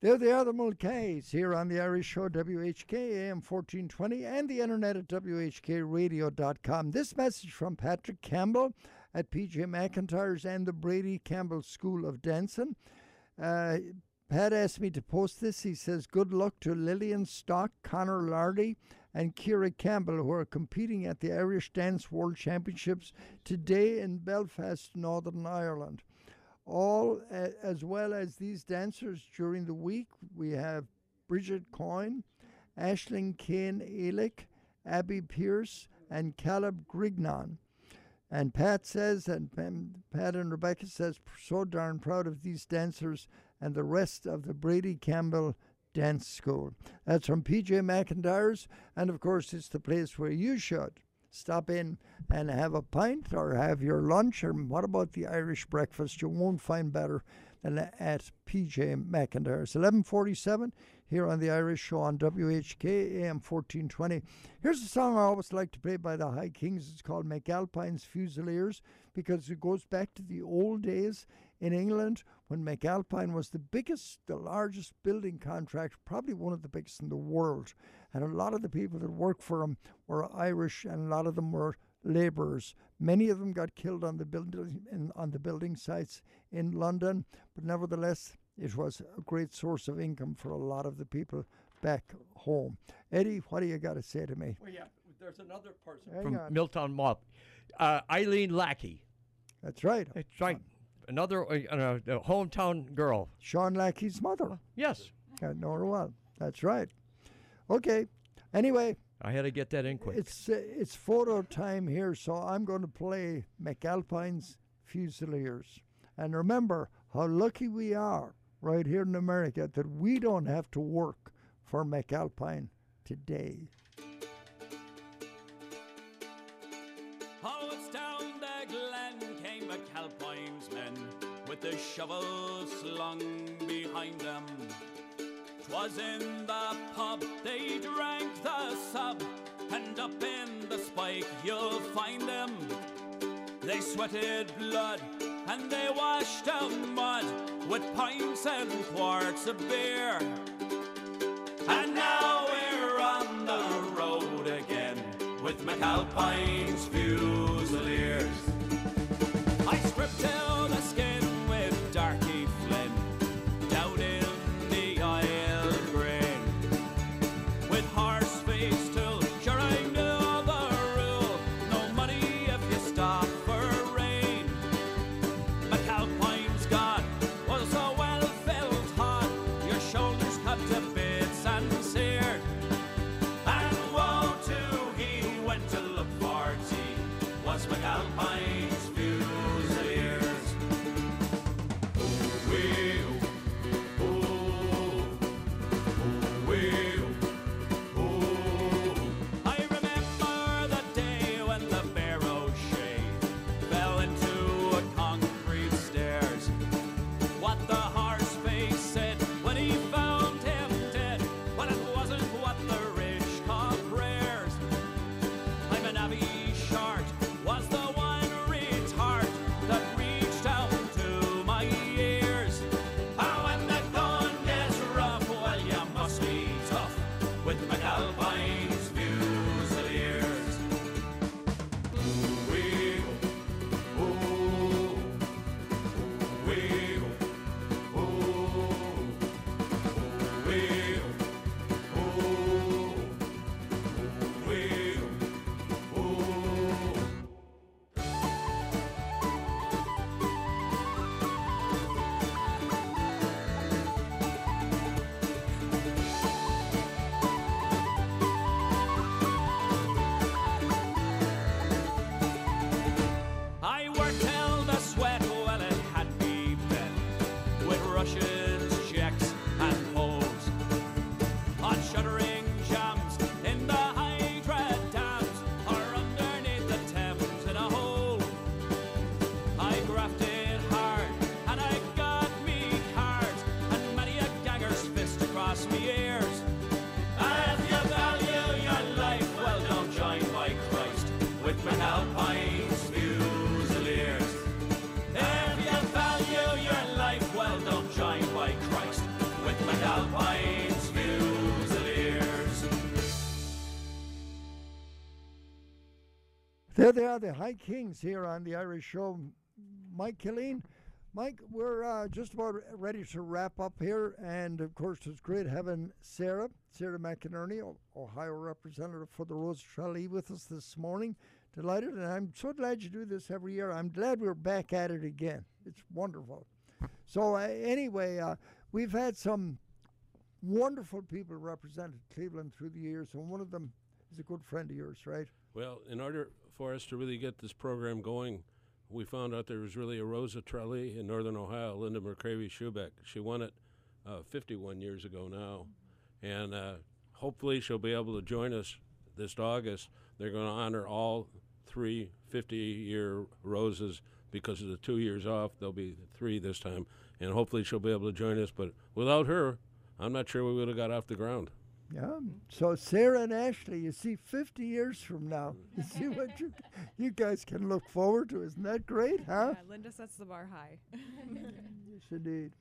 There they are, the Mulcahys, here on the Irish Show, WHK AM 1420, and the internet at WHKRadio.com. This message from Patrick Campbell at PJ McIntyre's and the Brady Campbell School of Dancing. Uh, Pat asked me to post this. He says, Good luck to Lillian Stock, Connor Lardy, and Kira Campbell, who are competing at the Irish Dance World Championships today in Belfast, Northern Ireland. All, as well as these dancers during the week, we have Bridget Coyne, Ashling Kane Eilick, Abby Pierce, and Caleb Grignon. And Pat says, and Pat and Rebecca says, so darn proud of these dancers and the rest of the Brady Campbell Dance School. That's from PJ McIntyre's, and of course, it's the place where you should stop in and have a pint or have your lunch. Or what about the Irish breakfast? You won't find better than at PJ McIntyre's. 1147 here on the Irish Show on WHK AM 1420. Here's a song I always like to play by the High Kings. It's called McAlpine's Fusiliers because it goes back to the old days in England when McAlpine was the biggest, the largest building contract, probably one of the biggest in the world. And a lot of the people that worked for him were Irish, and a lot of them were labourers. Many of them got killed on the building in, on the building sites in London, but nevertheless, it was a great source of income for a lot of the people back home. Eddie, what do you got to say to me? Well, yeah, there's another person Hang from on. Milltown Mop, uh, Eileen Lackey. That's right. That's right. Another uh, uh, hometown girl. Sean Lackey's mother. Yes. I know her well. That's right. Okay. Anyway, I had to get that in quick. it's uh, it's photo time here, so I'm going to play McAlpine's Fusiliers. And remember how lucky we are right here in America that we don't have to work for McAlpine today. Oh, it's down the glen came McAlpine's men with the shovels slung behind them. 'Twas in the pub they drank the sub, and up in the spike you'll find them. They sweated blood and they washed out mud with pints and quarts of beer. And now we're on the road again with McAlpine's Fusiliers. There they are, the High Kings here on the Irish Show. Mike Killeen. Mike, we're uh, just about ready to wrap up here. And of course, it's great having Sarah, Sarah McInerney, Ohio representative for the Rose Tralee, with us this morning. Delighted, and I'm so glad you do this every year. I'm glad we're back at it again. It's wonderful. So, uh, anyway, uh, we've had some wonderful people represented Cleveland through the years, and one of them is a good friend of yours, right? Well, in order for us to really get this program going, we found out there was really a Rose of Tralee in Northern Ohio, Linda McCravey Schubeck. She won it uh, 51 years ago now, and uh, hopefully she'll be able to join us this August. They're going to honor all three 50-year roses because of the two years off. There'll be three this time, and hopefully she'll be able to join us. But without her, I'm not sure we would have got off the ground. Yeah. So Sarah and Ashley, you see, 50 years from now, [LAUGHS] you see what you you guys can look forward to. Isn't that great, huh? Yeah, Linda sets the bar high. [LAUGHS] Yes, indeed.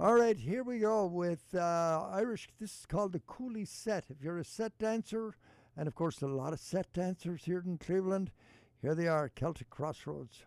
All right, here we go with uh, Irish. This is called the Cooley set. If you're a set dancer, and of course, a lot of set dancers here in Cleveland, here they are, Celtic Crossroads.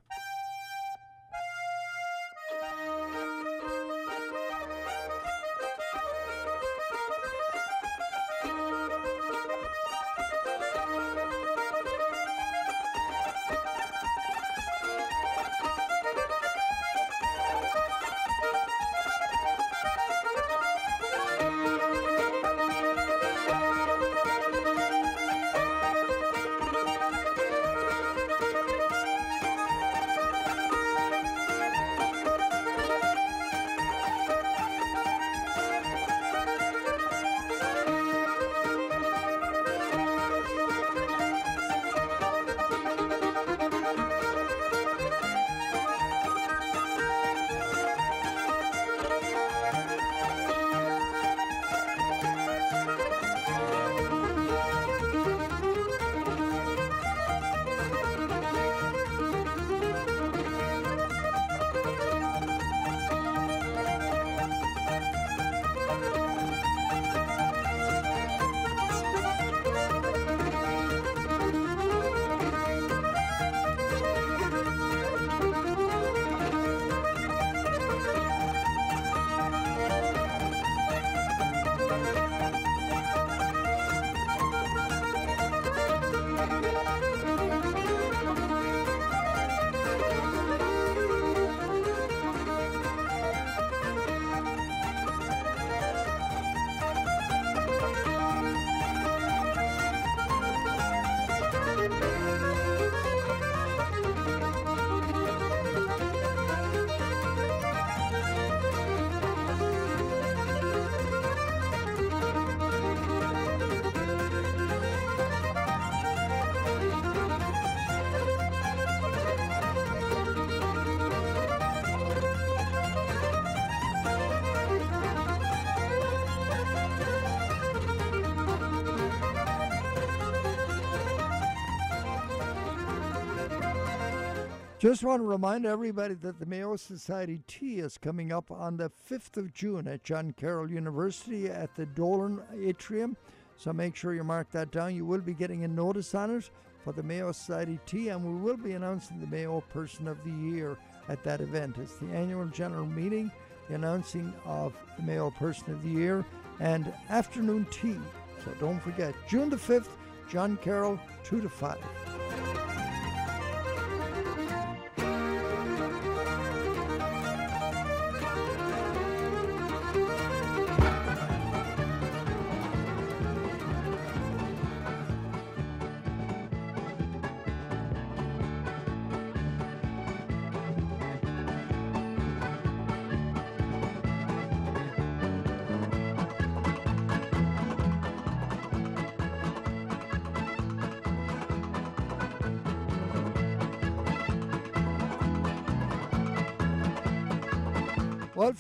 Just want to remind everybody that the Mayo Society Tea is coming up on the 5th of June at John Carroll University at the Dolan Atrium. So make sure you mark that down. You will be getting a notice on it for the Mayo Society Tea, and we will be announcing the Mayo Person of the Year at that event. It's the annual general meeting, the announcing of the Mayo Person of the Year, and afternoon tea. So don't forget, June the 5th, John Carroll, 2 to 5.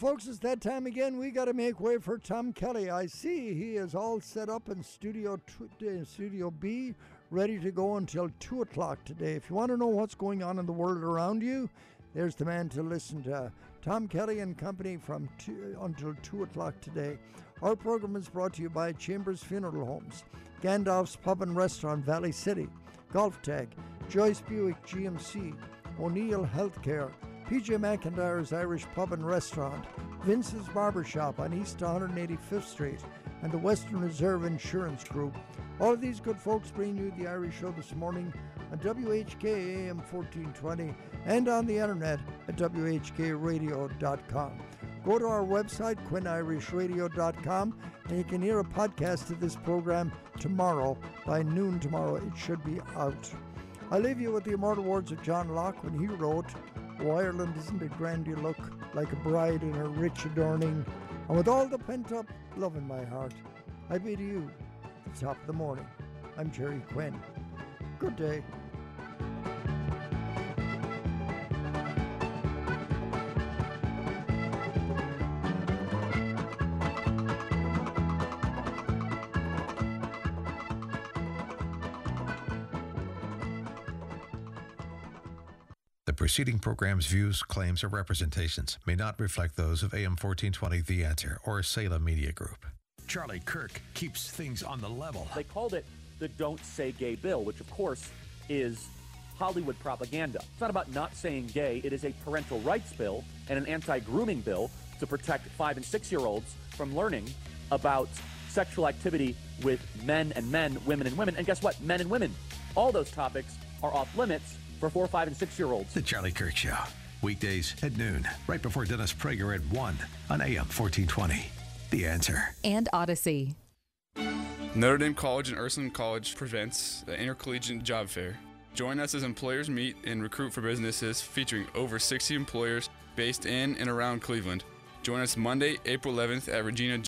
Folks, it's that time again. We got to make way for Tom Kelly. I see he is all set up in Studio tw- uh, Studio B, ready to go until two o'clock today. If you want to know what's going on in the world around you, there's the man to listen to. Tom Kelly and Company from two, until two o'clock today. Our program is brought to you by Chambers Funeral Homes, Gandalf's Pub and Restaurant, Valley City, GolfTec, Joyce Buick GMC, O'Neill Healthcare, PJ McIntyre's Irish Pub and Restaurant, Vince's Barbershop on East 185th Street, and the Western Reserve Insurance Group. All of these good folks bring you the Irish Show this morning on WHK AM 1420 and on the internet at WHKRadio.com. Go to our website, QuinnIrishRadio.com, and you can hear a podcast of this program tomorrow. By noon tomorrow, it should be out. I leave you with the immortal words of John Locke when he wrote, Oh, Ireland isn't it grand you look, like a bride in her rich adorning, and with all the pent up love in my heart, I bid you at the top of the morning. I'm Jerry Quinn. Good day. Preceding program's views, claims, or representations may not reflect those of AM 1420 The Answer or Salem Media Group. Charlie Kirk keeps things on the level. They called it the Don't Say Gay Bill, which of course is Hollywood propaganda. It's not about not saying gay, it is a parental rights bill and an anti grooming bill to protect five and six year olds from learning about sexual activity with men and men, women and women. And guess what? Men and women. All those topics are off limits for four, five, and six year olds. The Charlie Kirk Show. Weekdays at noon, right before Dennis Prager at 1 on AM 1420. The Answer. And Odyssey. Notre Dame College and Ursuline College presents the Intercollegiate Job Fair. Join us as employers meet and recruit for businesses featuring over 60 employers based in and around Cleveland. Join us Monday, April 11th at Regina